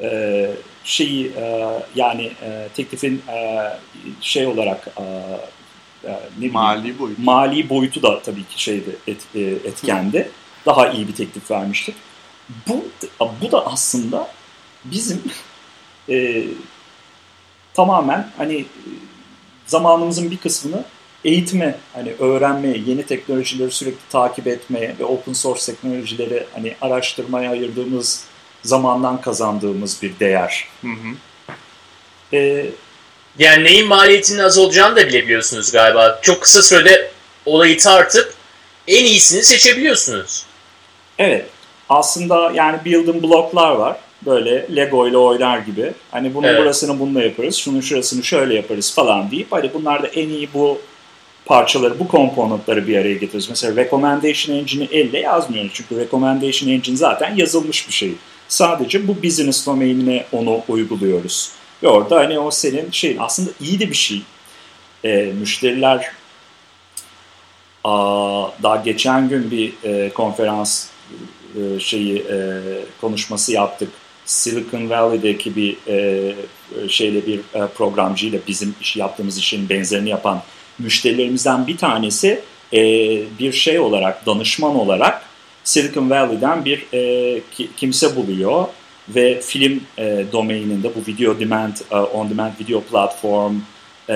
e, şeyi e, yani e, teklifin e, şey olarak e, e ne mali boyutu mali boyutu da tabii ki şeydi et, e, etkendi. Daha iyi bir teklif vermiştik. Bu bu da aslında bizim e, tamamen hani zamanımızın bir kısmını eğitime, hani öğrenmeye, yeni teknolojileri sürekli takip etmeye ve open source teknolojileri hani araştırmaya ayırdığımız zamandan kazandığımız bir değer. Hı hı. Ee, yani neyin maliyetinin az olacağını da bilebiliyorsunuz galiba. Çok kısa sürede olayı tartıp en iyisini seçebiliyorsunuz. Evet. Aslında yani building blocklar var. Böyle Lego ile oynar gibi. Hani bunun evet. burasını bununla yaparız, şunun şurasını şöyle yaparız falan deyip hani bunlar da en iyi bu parçaları, bu komponentleri bir araya getiriyoruz. Mesela recommendation engine'i elle yazmıyoruz. Çünkü recommendation engine zaten yazılmış bir şey. Sadece bu business domainine onu uyguluyoruz. Ve orada hani o senin şey aslında iyi de bir şey. E, müşteriler aa, daha geçen gün bir e, konferans e, şeyi e, konuşması yaptık. Silicon Valley'deki bir e, şeyle bir e, programcıyla bizim iş yaptığımız işin benzerini yapan müşterilerimizden bir tanesi e, bir şey olarak danışman olarak Silicon Valley'den bir e, kimse buluyor ve film e, domaininde bu video demand e, on demand video platform e,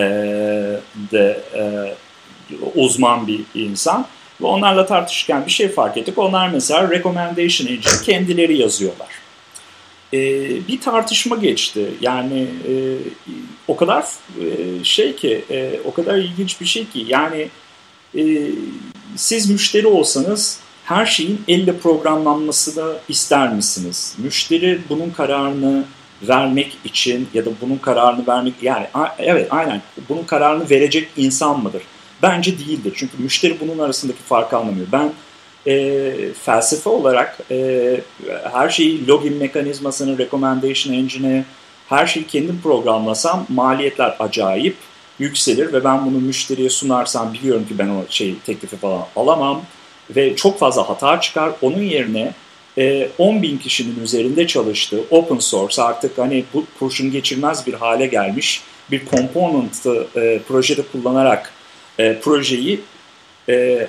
de e, uzman bir insan ve onlarla tartışırken bir şey fark ettik. Onlar mesela recommendation engine kendileri yazıyorlar. E, bir tartışma geçti. Yani e, o kadar e, şey ki, e, o kadar ilginç bir şey ki. Yani e, siz müşteri olsanız her şeyin elle programlanmasını ister misiniz? Müşteri bunun kararını vermek için ya da bunun kararını vermek yani evet aynen bunun kararını verecek insan mıdır? Bence değildir. Çünkü müşteri bunun arasındaki farkı anlamıyor. Ben e, felsefe olarak e, her şeyi login mekanizmasını, recommendation engine'e her şeyi kendim programlasam maliyetler acayip yükselir ve ben bunu müşteriye sunarsam biliyorum ki ben o şey teklifi falan alamam ve çok fazla hata çıkar. Onun yerine e, 10 bin kişinin üzerinde çalıştığı open source artık hani bu kurşun geçirmez bir hale gelmiş bir component'ı e, projede kullanarak e, projeyi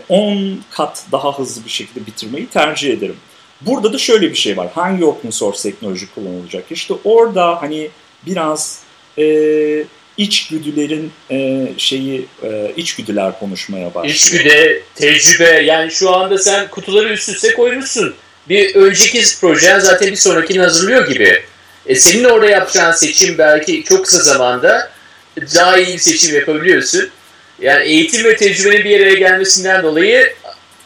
10 kat daha hızlı bir şekilde bitirmeyi tercih ederim. Burada da şöyle bir şey var. Hangi open source teknoloji kullanılacak? İşte orada hani biraz e, içgüdülerin e, şeyi e, içgüdüler konuşmaya başlıyor. İçgüde, tecrübe yani şu anda sen kutuları üst üste koymuşsun. Bir önceki projen zaten bir sonrakini hazırlıyor gibi. E, senin orada yapacağın seçim belki çok kısa zamanda daha iyi bir seçim yapabiliyorsun. Yani eğitim ve tecrübenin bir araya gelmesinden dolayı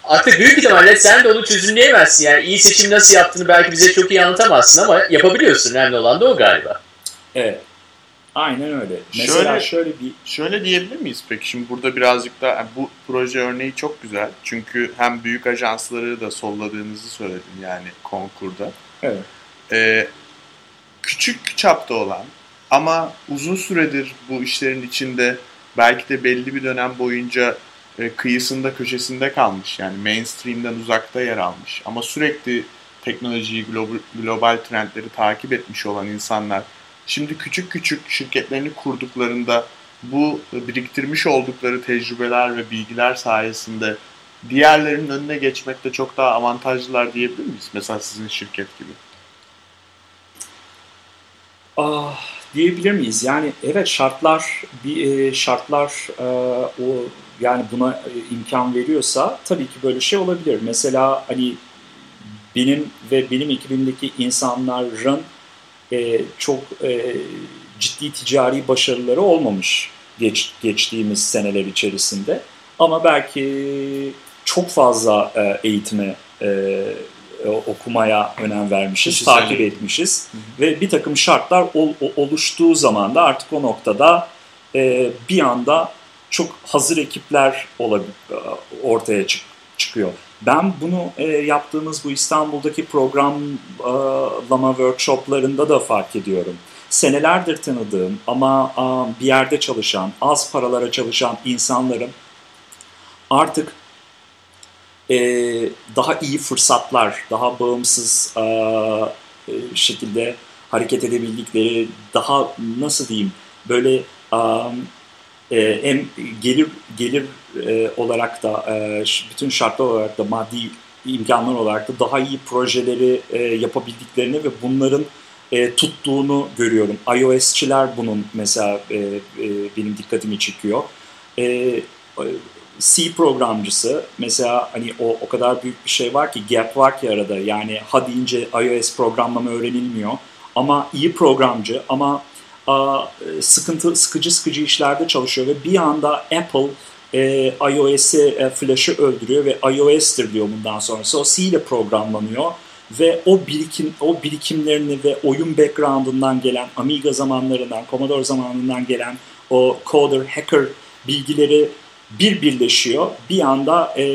artık büyük ihtimalle sen de onu çözümleyemezsin. Yani iyi seçim nasıl yaptığını belki bize çok iyi anlatamazsın ama yapabiliyorsun. Önemli olan da o galiba. Evet. Aynen öyle. Mesela şöyle, şöyle bir... Şöyle diyebilir miyiz peki? Şimdi burada birazcık da yani bu proje örneği çok güzel. Çünkü hem büyük ajansları da solladığınızı söyledim yani konkurda. Evet. Ee, küçük çapta olan ama uzun süredir bu işlerin içinde belki de belli bir dönem boyunca e, kıyısında köşesinde kalmış. Yani mainstream'den uzakta yer almış. Ama sürekli teknolojiyi, global, global trendleri takip etmiş olan insanlar şimdi küçük küçük şirketlerini kurduklarında bu biriktirmiş oldukları tecrübeler ve bilgiler sayesinde diğerlerinin önüne geçmekte çok daha avantajlılar diyebilir miyiz? Mesela sizin şirket gibi. Ah, diyebilir miyiz? Yani evet şartlar bir e, şartlar e, o yani buna e, imkan veriyorsa tabii ki böyle şey olabilir. Mesela hani benim ve benim ekibimdeki insanların çok ciddi ticari başarıları olmamış geç, geçtiğimiz seneler içerisinde. Ama belki çok fazla eğitime okumaya önem vermişiz, Kişisel takip etmişiz. Hı hı. Ve bir takım şartlar ol, oluştuğu zaman da artık o noktada e, bir anda çok hazır ekipler ortaya çık, çıkıyor. Ben bunu e, yaptığımız bu İstanbul'daki programlama workshoplarında da fark ediyorum. Senelerdir tanıdığım ama a, bir yerde çalışan, az paralara çalışan insanların artık e, daha iyi fırsatlar, daha bağımsız e, şekilde hareket edebildikleri, daha nasıl diyeyim böyle e, hem gelir gelir e, olarak da e, bütün şartlar olarak da maddi imkanlar olarak da daha iyi projeleri e, yapabildiklerini ve bunların e, tuttuğunu görüyorum. iOS'çiler bunun mesela e, e, benim dikkatimi çekiyor. E, C programcısı. Mesela hani o o kadar büyük bir şey var ki gap var ki arada. Yani ha deyince iOS programlama öğrenilmiyor. Ama iyi programcı ama a, sıkıntı sıkıcı sıkıcı işlerde çalışıyor ve bir anda Apple e, iOS'i e, Flash'ı öldürüyor ve iOS'tir diyor bundan sonrası. O C ile programlanıyor ve o birikim o birikimlerini ve oyun background'undan gelen Amiga zamanlarından, Commodore zamanından gelen o coder, hacker bilgileri bir birleşiyor. Bir anda e,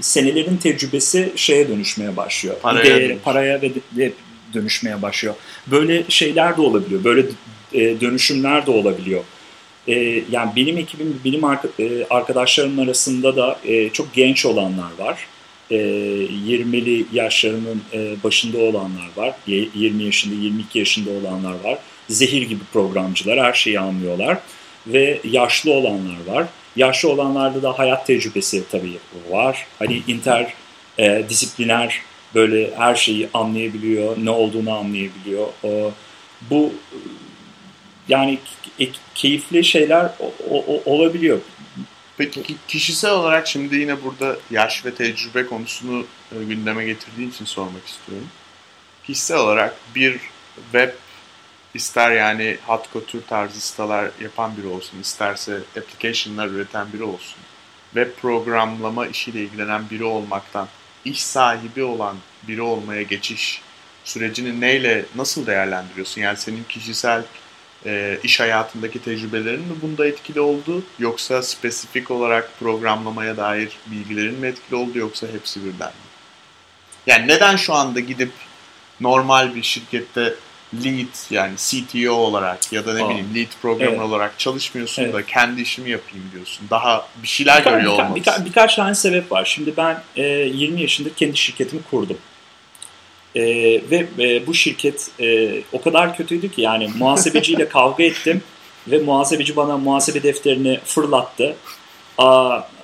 senelerin tecrübesi şeye dönüşmeye başlıyor. Paraya, Değeri, paraya ve de, dönüşmeye başlıyor. Böyle şeyler de olabiliyor. Böyle e, dönüşümler de olabiliyor. E, yani benim ekibim, benim arkadaşlarımın arasında da e, çok genç olanlar var. E, 20'li yaşlarının e, başında olanlar var. 20 yaşında, 22 yaşında olanlar var. Zehir gibi programcılar, her şeyi anlıyorlar. Ve yaşlı olanlar var. Yaşlı olanlarda da hayat tecrübesi tabii var. Hani inter e, disipliner böyle her şeyi anlayabiliyor, ne olduğunu anlayabiliyor. E, bu yani keyifli şeyler o, o, olabiliyor. Peki kişisel olarak şimdi yine burada yaş ve tecrübe konusunu e, gündeme getirdiğin için sormak istiyorum. Kişisel olarak bir web ister yani hot couture tarzı siteler yapan biri olsun, isterse application'lar üreten biri olsun. Web programlama işiyle ilgilenen biri olmaktan iş sahibi olan biri olmaya geçiş sürecini neyle, nasıl değerlendiriyorsun? Yani senin kişisel e, iş hayatındaki tecrübelerin mi bunda etkili oldu? Yoksa spesifik olarak programlamaya dair bilgilerin mi etkili oldu yoksa hepsi birden mi? Yani neden şu anda gidip normal bir şirkette lead yani CTO olarak ya da ne Aa, bileyim lead programmer evet. olarak çalışmıyorsun evet. da kendi işimi yapayım diyorsun. Daha bir şeyler birka, görüyor birka, olmalısın. Birka, birkaç tane sebep var. Şimdi ben e, 20 yaşında kendi şirketimi kurdum. E, ve e, bu şirket e, o kadar kötüydü ki yani muhasebeciyle kavga ettim ve muhasebeci bana muhasebe defterini fırlattı.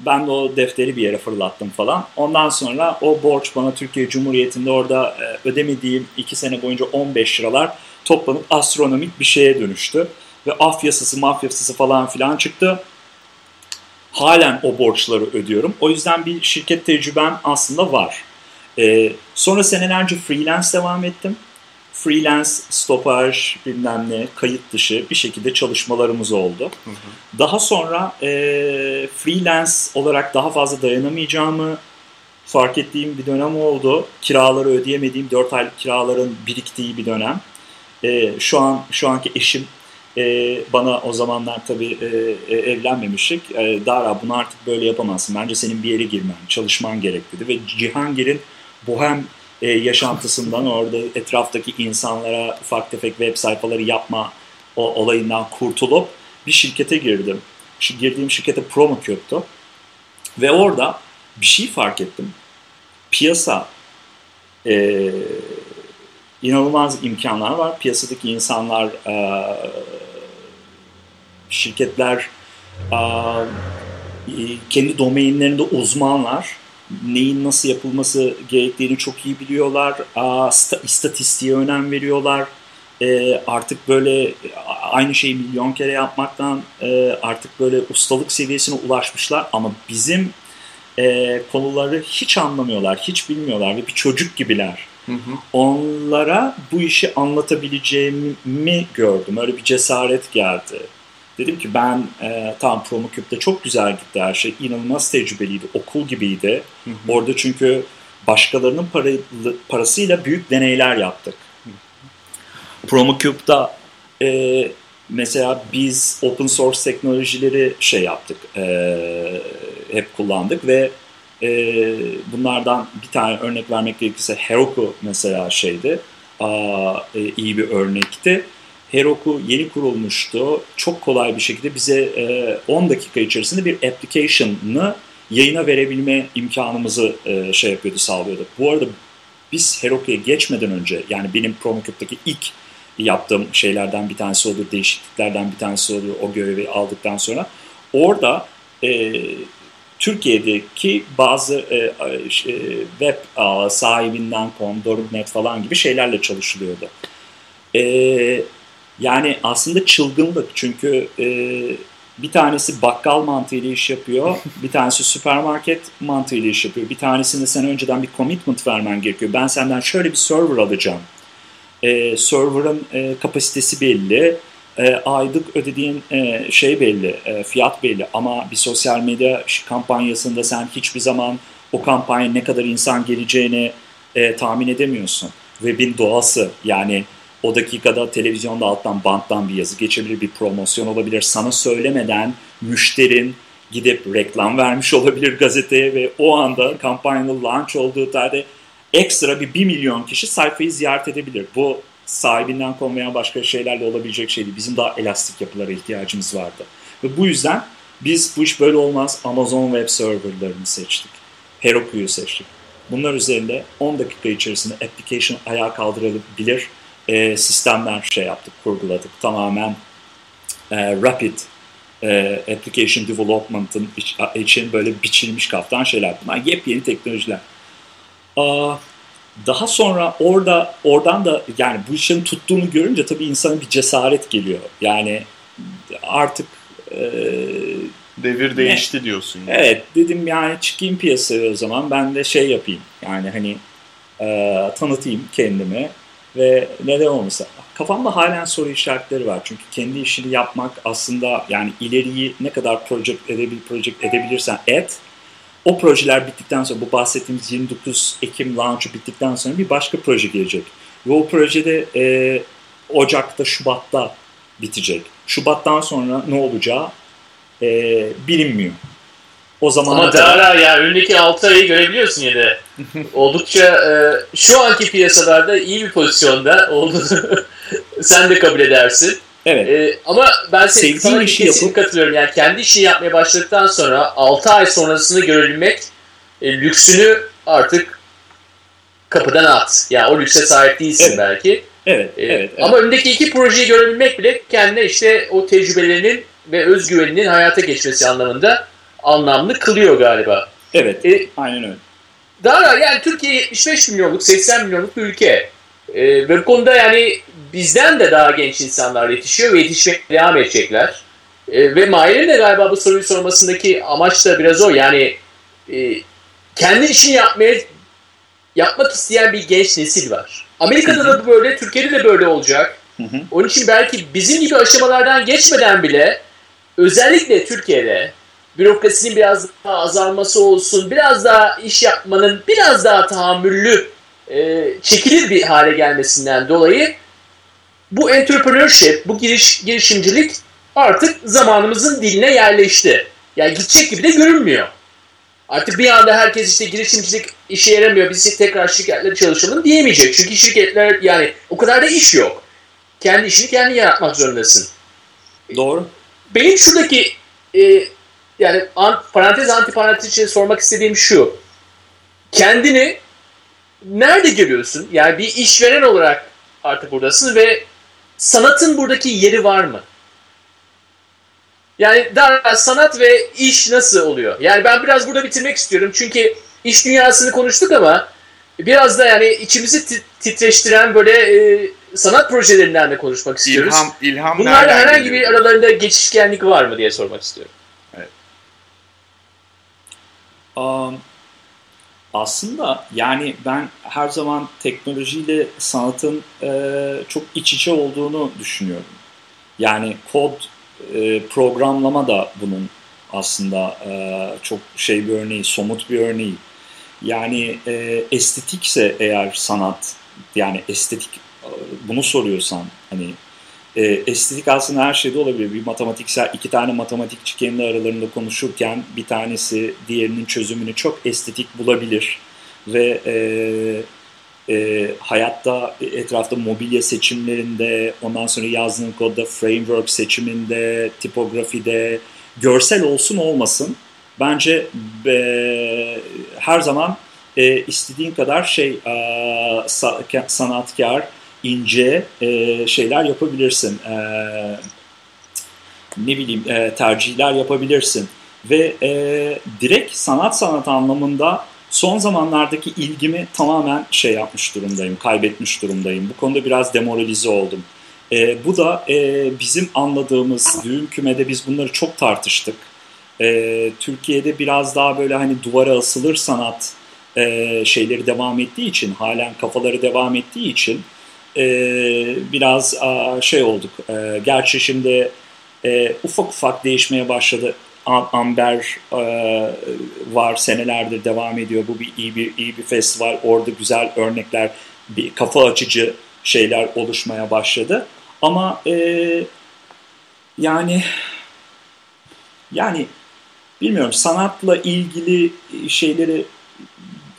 Ben de o defteri bir yere fırlattım falan. Ondan sonra o borç bana Türkiye Cumhuriyeti'nde orada e, ödemediğim 2 sene boyunca 15 liralar toplanıp astronomik bir şeye dönüştü. Ve af yasası, falan filan çıktı. Halen o borçları ödüyorum. O yüzden bir şirket tecrübem aslında var. Ee, sonra senelerce freelance devam ettim. Freelance, stopaj, bilmem ne, kayıt dışı bir şekilde çalışmalarımız oldu. Hı hı. Daha sonra e, freelance olarak daha fazla dayanamayacağımı fark ettiğim bir dönem oldu. Kiraları ödeyemediğim 4 aylık kiraların biriktiği bir dönem. E, şu an şu anki eşim e, bana o zamanlar tabii e, e, evlenmemiştik. E, Dara bunu artık böyle yapamazsın. Bence senin bir yere girmen, çalışman gerek dedi. Ve Cihangir'in bohem e, yaşantısından orada etraftaki insanlara ufak tefek web sayfaları yapma o olayından kurtulup bir şirkete girdim. Şu girdiğim şirkete PromoCube'du. Ve orada bir şey fark ettim. Piyasa e, inanılmaz imkanlar var. Piyasadaki insanlar e, şirketler e, kendi domainlerinde uzmanlar neyin nasıl yapılması gerektiğini çok iyi biliyorlar. Aa, istatistiğe önem veriyorlar. E, artık böyle aynı şeyi milyon kere yapmaktan e, artık böyle ustalık seviyesine ulaşmışlar. Ama bizim e, konuları hiç anlamıyorlar, hiç bilmiyorlar ve bir çocuk gibiler. Hı hı. Onlara bu işi anlatabileceğimi gördüm. Öyle bir cesaret geldi. Dedim ki ben e, tam PromoCube'da çok güzel gitti her şey. İnanılmaz tecrübeliydi. Okul gibiydi. Hı hı. Orada çünkü başkalarının para, parasıyla büyük deneyler yaptık. PromoCube'da e, mesela biz open source teknolojileri şey yaptık. E, hep kullandık ve e, bunlardan bir tane örnek vermek gerekirse Heroku mesela şeydi. Aa, e, iyi bir örnekti Heroku yeni kurulmuştu. Çok kolay bir şekilde bize e, 10 dakika içerisinde bir application'ını yayına verebilme imkanımızı e, şey yapıyordu, sağlıyordu. Bu arada biz Heroku'ya geçmeden önce yani benim PromoCube'daki ilk yaptığım şeylerden bir tanesi olur, değişikliklerden bir tanesi olur o görevi aldıktan sonra. Orada e, Türkiye'deki bazı e, e, web sahibinden com.net falan gibi şeylerle çalışılıyordu. E, yani aslında çılgınlık çünkü e, bir tanesi bakkal mantığıyla iş yapıyor, bir tanesi süpermarket mantığıyla iş yapıyor. Bir tanesinde sen önceden bir commitment vermen gerekiyor. Ben senden şöyle bir server alacağım. E, server'ın e, kapasitesi belli, e, aylık ödediğin e, şey belli, e, fiyat belli. Ama bir sosyal medya kampanyasında sen hiçbir zaman o kampanya ne kadar insan geleceğini e, tahmin edemiyorsun. Web'in doğası yani o dakikada televizyonda alttan banttan bir yazı geçebilir, bir promosyon olabilir. Sana söylemeden müşterin gidip reklam vermiş olabilir gazeteye ve o anda kampanyanın launch olduğu tarihte ekstra bir 1 milyon kişi sayfayı ziyaret edebilir. Bu sahibinden konmayan başka şeylerle olabilecek şeydi. Bizim daha elastik yapılara ihtiyacımız vardı. Ve bu yüzden biz bu iş böyle olmaz Amazon Web Server'larını seçtik. Heroku'yu seçtik. Bunlar üzerinde 10 dakika içerisinde application ayağa kaldırılabilir e, sistemler şey yaptık, kurguladık. Tamamen e, rapid e, application development'ın için böyle biçilmiş kaftan şeyler. Bunlar yepyeni teknolojiler. Aa, daha sonra orada oradan da yani bu işin tuttuğunu görünce tabii insana bir cesaret geliyor. Yani artık e, devir değişti ne? diyorsun. Yani. Evet dedim yani çıkayım piyasaya o zaman ben de şey yapayım. Yani hani e, tanıtayım kendimi ve neden olmasa. Kafamda halen soru işaretleri var. Çünkü kendi işini yapmak aslında yani ileriyi ne kadar project edebil, project edebilirsen et. O projeler bittikten sonra bu bahsettiğimiz 29 Ekim launch'u bittikten sonra bir başka proje gelecek. Ve o projede e, Ocak'ta, Şubat'ta bitecek. Şubat'tan sonra ne olacağı e, bilinmiyor. O zaman Ama daha ya önündeki 6 ayı görebiliyorsun yine de. Oldukça e, şu anki piyasalarda iyi bir pozisyonda olduğunu sen de kabul edersin. Evet. E, ama ben senin sana işi yapıp... katılıyorum. Yani kendi işini yapmaya başladıktan sonra 6 ay sonrasını görebilmek e, lüksünü artık kapıdan at. Yani o lükse sahip değilsin evet. belki. Evet, evet, evet. Ama önündeki iki projeyi görebilmek bile kendine işte o tecrübelerinin ve özgüveninin hayata geçmesi anlamında anlamlı kılıyor galiba. Evet, e, aynen öyle. Daha yani Türkiye 75 milyonluk, 80 milyonluk bir ülke. E, ve bu konuda yani bizden de daha genç insanlar yetişiyor ve yetişmeye devam edecekler. E, ve Mahir'in de galiba bu soruyu sormasındaki amaç da biraz o. Yani e, kendi işini yapmaya yapmak isteyen bir genç nesil var. Amerika'da da böyle, Türkiye'de de böyle olacak. Onun için belki bizim gibi aşamalardan geçmeden bile özellikle Türkiye'de bürokrasinin biraz daha azalması olsun, biraz daha iş yapmanın biraz daha tahammüllü, e, çekilir bir hale gelmesinden dolayı bu entrepreneurship, bu giriş, girişimcilik artık zamanımızın diline yerleşti. Yani gidecek gibi de görünmüyor. Artık bir anda herkes işte girişimcilik işe yaramıyor, biz tekrar şirketlere çalışalım diyemeyecek. Çünkü şirketler yani o kadar da iş yok. Kendi işini kendi yaratmak zorundasın. Doğru. Benim şuradaki e, yani an, parantez antiparantez için sormak istediğim şu. Kendini nerede görüyorsun? Yani bir işveren olarak artık buradasın ve sanatın buradaki yeri var mı? Yani daha sanat ve iş nasıl oluyor? Yani ben biraz burada bitirmek istiyorum. Çünkü iş dünyasını konuştuk ama biraz da yani içimizi titreştiren böyle e, sanat projelerinden de konuşmak istiyoruz. İlham, ilham Bunlarla herhangi geliyor? bir aralarında geçişkenlik var mı diye sormak istiyorum. Aslında yani ben her zaman teknolojiyle sanatın e, çok iç içe olduğunu düşünüyorum. Yani kod e, programlama da bunun aslında e, çok şey bir örneği, somut bir örneği. Yani estetikse eğer sanat, yani estetik bunu soruyorsan hani e, estetik aslında her şeyde olabilir. Bir matematiksel iki tane matematikçi kendi aralarında konuşurken bir tanesi diğerinin çözümünü çok estetik bulabilir ve e, e, hayatta etrafta mobilya seçimlerinde, ondan sonra yazdığın kodda framework seçiminde, tipografide, görsel olsun olmasın. Bence e, her zaman e, istediğin kadar şey e, sa, sanatkar, ince e, şeyler yapabilirsin. E, ne bileyim e, tercihler yapabilirsin. Ve e, direkt sanat sanat anlamında son zamanlardaki ilgimi tamamen şey yapmış durumdayım, kaybetmiş durumdayım. Bu konuda biraz demoralize oldum. E, bu da e, bizim anladığımız düğün kümede biz bunları çok tartıştık. E, Türkiye'de biraz daha böyle hani duvara asılır sanat e, şeyleri devam ettiği için, halen kafaları devam ettiği için e, biraz a, şey olduk. E, gerçi şimdi e, ufak ufak değişmeye başladı Amber e, var senelerdir devam ediyor. Bu bir iyi bir iyi bir festival. Orada güzel örnekler, bir kafa açıcı şeyler oluşmaya başladı. Ama e, yani yani bilmiyorum sanatla ilgili şeyleri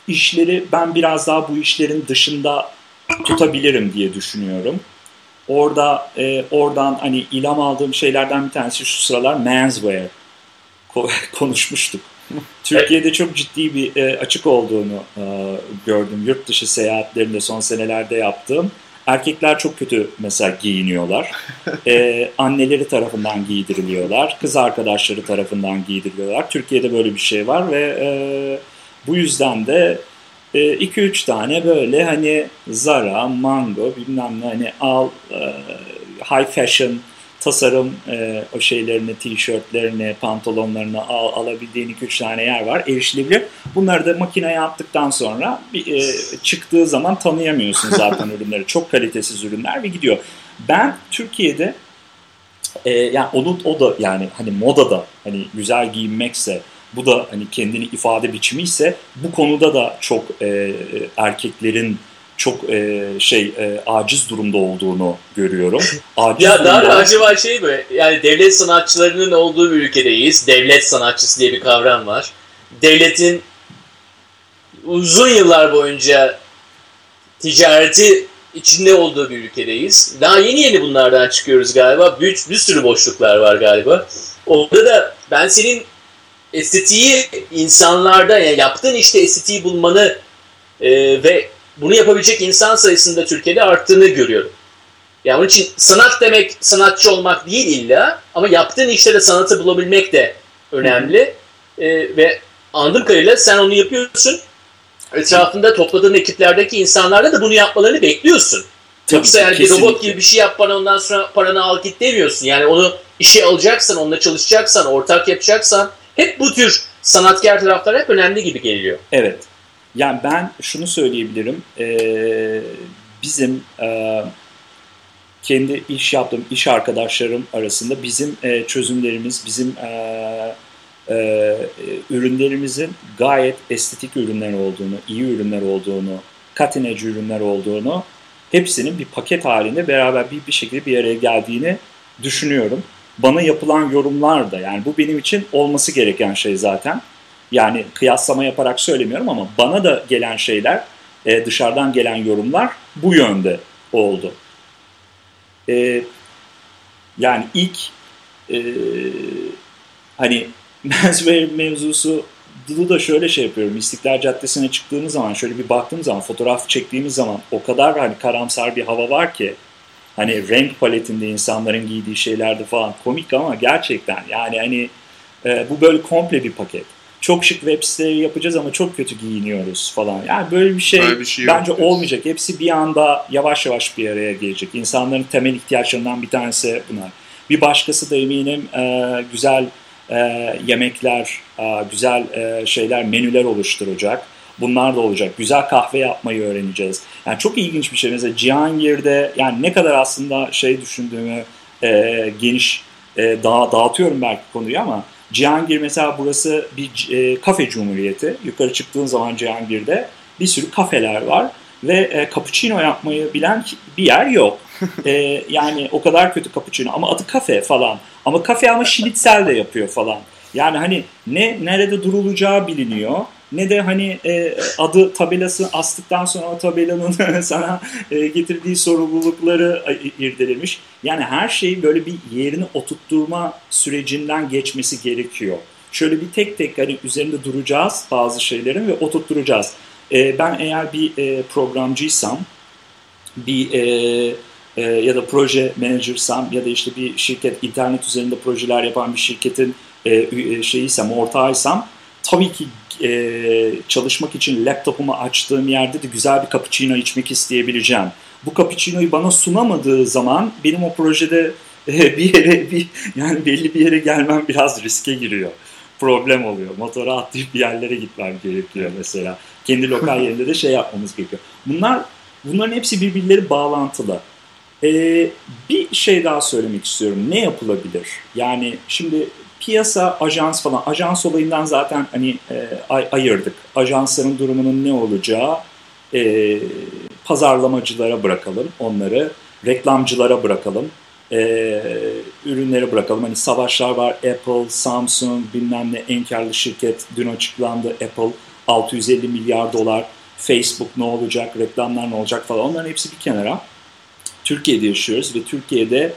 işleri ben biraz daha bu işlerin dışında tutabilirim diye düşünüyorum. Orada e, oradan hani ilham aldığım şeylerden bir tanesi şu sıralar menswear konuşmuştuk. Türkiye'de çok ciddi bir e, açık olduğunu e, gördüm. Yurt dışı seyahatlerinde son senelerde yaptığım. Erkekler çok kötü mesela giyiniyorlar. E, anneleri tarafından giydiriliyorlar. Kız arkadaşları tarafından giydiriliyorlar. Türkiye'de böyle bir şey var ve e, bu yüzden de 2-3 e, tane böyle hani Zara, Mango bilmem ne hani al e, high fashion tasarım e, o şeylerini, tişörtlerini, pantolonlarını al, alabildiğin 2-3 tane yer var. Erişilebilir. Bunları da makineye attıktan sonra bir, e, çıktığı zaman tanıyamıyorsun zaten ürünleri. Çok kalitesiz ürünler ve gidiyor. Ben Türkiye'de e, yani onun o da yani hani modada hani güzel giyinmekse bu da hani kendini ifade biçimi ise bu konuda da çok e, erkeklerin çok e, şey e, aciz durumda olduğunu görüyorum. Aciz ya daha da acaba şey mi? Yani devlet sanatçılarının olduğu bir ülkedeyiz. Devlet sanatçısı diye bir kavram var. Devletin uzun yıllar boyunca ticareti içinde olduğu bir ülkedeyiz. Daha yeni yeni bunlardan çıkıyoruz galiba. Bir, bir sürü boşluklar var galiba. Orada da ben senin estetiği insanlarda yani yaptığın işte estetiği bulmanı e, ve bunu yapabilecek insan sayısında Türkiye'de arttığını görüyorum. Yani onun için sanat demek sanatçı olmak değil illa ama yaptığın işte de sanatı bulabilmek de önemli. E, ve anladığım kadarıyla sen onu yapıyorsun. Etrafında topladığın ekiplerdeki insanlarla da bunu yapmalarını bekliyorsun. Tabii Yoksa yani bir robot gibi bir şey yap bana ondan sonra paranı al git demiyorsun. Yani onu işe alacaksan, onunla çalışacaksan, ortak yapacaksan hep bu tür sanatkar taraflar hep önemli gibi geliyor. Evet. Yani ben şunu söyleyebilirim. Ee, bizim e, kendi iş yaptığım iş arkadaşlarım arasında bizim e, çözümlerimiz, bizim e, e, ürünlerimizin gayet estetik ürünler olduğunu, iyi ürünler olduğunu, edge ürünler olduğunu hepsinin bir paket halinde beraber bir, bir şekilde bir araya geldiğini düşünüyorum. Bana yapılan yorumlar da yani bu benim için olması gereken şey zaten. Yani kıyaslama yaparak söylemiyorum ama bana da gelen şeyler, e, dışarıdan gelen yorumlar bu yönde oldu. E, yani ilk e, hani menswear mevzusu Dılı da şöyle şey yapıyorum. İstiklal Caddesi'ne çıktığımız zaman şöyle bir baktığım zaman fotoğraf çektiğimiz zaman o kadar hani karamsar bir hava var ki hani renk paletinde insanların giydiği şeylerde falan komik ama gerçekten yani hani e, bu böyle komple bir paket çok şık web siteleri yapacağız ama çok kötü giyiniyoruz falan. Yani böyle bir şey, böyle bir şey bence yok. olmayacak. Hepsi bir anda yavaş yavaş bir araya gelecek. İnsanların temel ihtiyaçlarından bir tanesi bunlar. Bir başkası da eminim e, güzel e, yemekler, e, güzel e, şeyler, menüler oluşturacak. Bunlar da olacak. Güzel kahve yapmayı öğreneceğiz. Yani çok ilginç bir şey. Mesela Cihangir'de yani ne kadar aslında şey düşündüğümü e, geniş e, dağ, dağıtıyorum belki konuyu ama Cihangir mesela burası bir e, kafe cumhuriyeti. Yukarı çıktığın zaman Cihangir'de bir sürü kafeler var ve e, cappuccino yapmayı bilen bir yer yok. e, yani o kadar kötü cappuccino ama adı kafe falan. Ama kafe ama şinitsel de yapıyor falan. Yani hani ne nerede durulacağı biliniyor ne de hani e, adı tabelası astıktan sonra tabelanın sana e, getirdiği sorumlulukları irdelemiş. Yani her şeyi böyle bir yerini oturtturma sürecinden geçmesi gerekiyor. Şöyle bir tek tek hani üzerinde duracağız bazı şeylerin ve oturtturacağız. E, ben eğer bir e, programcıysam, bir e, e, ya da proje menajersam ya da işte bir şirket internet üzerinde projeler yapan bir şirketin e, şeyiysem, ortağıysam tabii ki e, çalışmak için laptopumu açtığım yerde de güzel bir cappuccino içmek isteyebileceğim. Bu cappuccino'yu bana sunamadığı zaman benim o projede e, bir yere bir yani belli bir yere gelmem biraz riske giriyor. Problem oluyor. Motora atlayıp bir yerlere gitmem gerekiyor mesela. Kendi lokal yerinde de şey yapmamız gerekiyor. Bunlar bunların hepsi birbirleri bağlantılı. Ee, bir şey daha söylemek istiyorum. Ne yapılabilir? Yani şimdi piyasa, ajans falan. Ajans olayından zaten hani e, ay, ayırdık. Ajansların durumunun ne olacağı e, pazarlamacılara bırakalım onları. Reklamcılara bırakalım. e, ürünleri bırakalım. Hani savaşlar var. Apple, Samsung bilmem ne en şirket dün açıklandı. Apple 650 milyar dolar. Facebook ne olacak, reklamlar ne olacak falan onların hepsi bir kenara. Türkiye'de yaşıyoruz ve Türkiye'de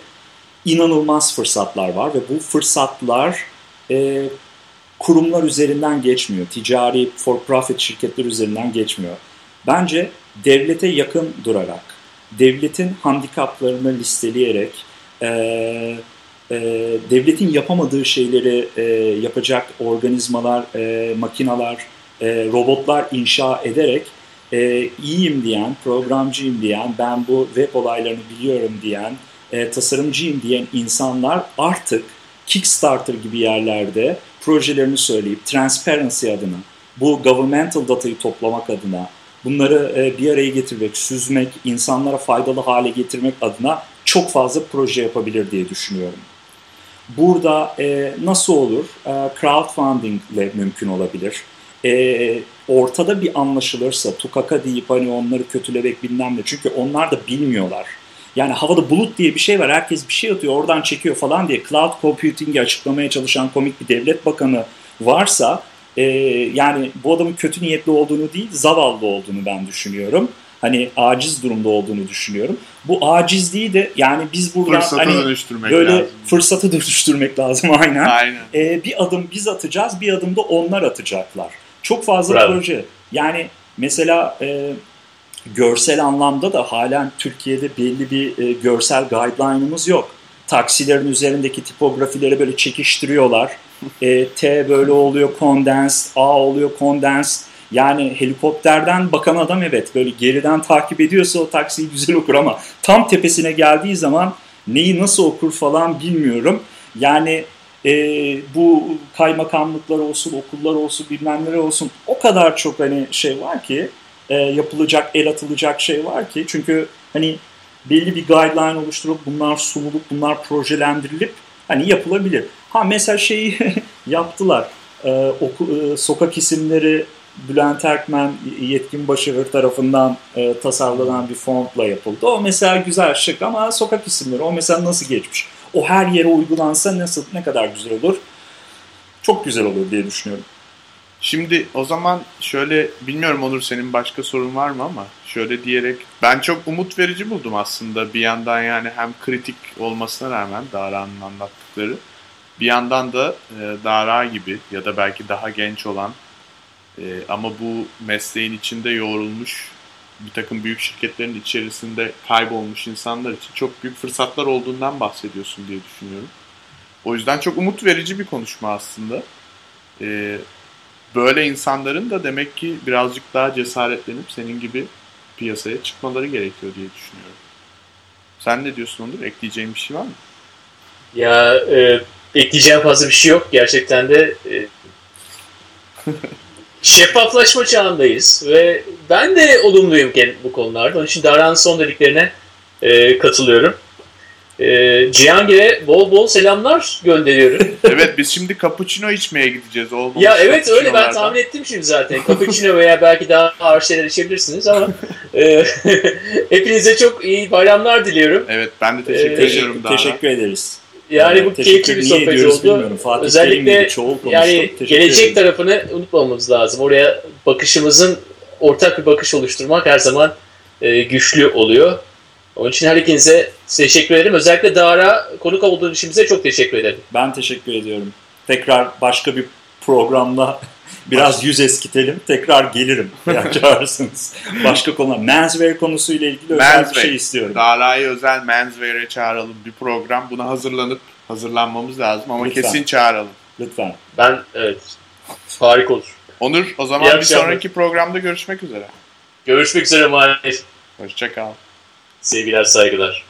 inanılmaz fırsatlar var ve bu fırsatlar e, kurumlar üzerinden geçmiyor. Ticari for profit şirketler üzerinden geçmiyor. Bence devlete yakın durarak, devletin handikaplarını listeleyerek, e, e, devletin yapamadığı şeyleri e, yapacak organizmalar, e, makinalar, e, robotlar inşa ederek e, iyiyim diyen, programcıyım diyen, ben bu web olaylarını biliyorum diyen, e, tasarımcıyım diyen insanlar artık Kickstarter gibi yerlerde projelerini söyleyip transparency adına, bu governmental datayı toplamak adına, bunları e, bir araya getirmek, süzmek, insanlara faydalı hale getirmek adına çok fazla proje yapabilir diye düşünüyorum. Burada e, nasıl olur? E, crowdfunding ile mümkün olabilir. E, ortada bir anlaşılırsa, tukaka deyip hani onları kötülemek bilmem ne. Çünkü onlar da bilmiyorlar. Yani havada bulut diye bir şey var. Herkes bir şey atıyor, oradan çekiyor falan diye cloud computing'i açıklamaya çalışan komik bir devlet bakanı varsa e, yani bu adamın kötü niyetli olduğunu değil, zavallı olduğunu ben düşünüyorum. Hani aciz durumda olduğunu düşünüyorum. Bu acizliği de yani biz burada Fırsata hani dönüştürmek böyle lazım. fırsatı dönüştürmek lazım aynen. Aynen. Ee, bir adım biz atacağız, bir adım da onlar atacaklar. Çok fazla Bravo. proje. Yani mesela e, görsel anlamda da halen Türkiye'de belli bir e, görsel guideline'ımız yok. Taksilerin üzerindeki tipografileri böyle çekiştiriyorlar. E, T böyle oluyor condensed, A oluyor condensed. Yani helikopterden bakan adam evet böyle geriden takip ediyorsa o taksiyi güzel okur ama tam tepesine geldiği zaman neyi nasıl okur falan bilmiyorum. Yani e, bu kaymakamlıklar olsun, okullar olsun, bilmem olsun o kadar çok hani şey var ki e, yapılacak, el atılacak şey var ki. Çünkü hani belli bir guideline oluşturup bunlar sunulup bunlar projelendirilip hani yapılabilir. Ha mesela şeyi yaptılar. E, oku, e, sokak isimleri Bülent Erkmen yetkin başarı tarafından e, tasarlanan bir fontla yapıldı. O mesela güzel şık ama sokak isimleri o mesela nasıl geçmiş? O her yere uygulansa nasıl ne kadar güzel olur? Çok güzel olur diye düşünüyorum. Şimdi o zaman şöyle bilmiyorum Onur senin başka sorun var mı ama şöyle diyerek ben çok umut verici buldum aslında bir yandan yani hem kritik olmasına rağmen Dara'nın anlattıkları bir yandan da e, Dara gibi ya da belki daha genç olan e, ama bu mesleğin içinde yoğrulmuş bir takım büyük şirketlerin içerisinde kaybolmuş insanlar için çok büyük fırsatlar olduğundan bahsediyorsun diye düşünüyorum. O yüzden çok umut verici bir konuşma aslında. E, böyle insanların da demek ki birazcık daha cesaretlenip senin gibi piyasaya çıkmaları gerekiyor diye düşünüyorum. Sen ne diyorsun Onur? Ekleyeceğin bir şey var mı? Ya e, ekleyeceğim fazla bir şey yok. Gerçekten de e, şeffaflaşma çağındayız ve ben de olumluyum bu konularda. Onun için Daran'ın son dediklerine e, katılıyorum. E, Cihangir'e bol bol selamlar gönderiyorum. evet biz şimdi cappuccino içmeye gideceğiz. Olmamış ya evet öyle ben tahmin ettim şimdi zaten. Cappuccino veya belki daha ağır şeyler içebilirsiniz ama e, hepinize çok iyi bayramlar diliyorum. Evet ben de teşekkür Ee, ediyorum daha. Teşekkür ederiz. Yani Evet, bu teşekkür- keyifli bir niye sohbet ediyoruz oldu. bilmiyorum. Fatih Özellikle. Yani Teşekkür gelecek ederim. tarafını unutmamamız lazım. Oraya bakışımızın ortak bir bakış oluşturmak her zaman e, güçlü oluyor. Onun için her ikinize teşekkür ederim. Özellikle Dara konuk olduğun için bize çok teşekkür ederim. Ben teşekkür ediyorum. Tekrar başka bir programda biraz yüz eskitelim. Tekrar gelirim. eğer çağırırsınız. Başka konular. Menswear konusuyla ilgili özel bir Menswear. şey istiyorum. Dara'yı özel menswear'e çağıralım bir program. Buna hazırlanıp hazırlanmamız lazım ama Lütfen. kesin çağıralım. Lütfen. Ben evet harika olur. Onur o İyi zaman bir akşamlar. sonraki programda görüşmek üzere. Görüşmek üzere Mahir. Hoşça kal. Sevgiler saygılar.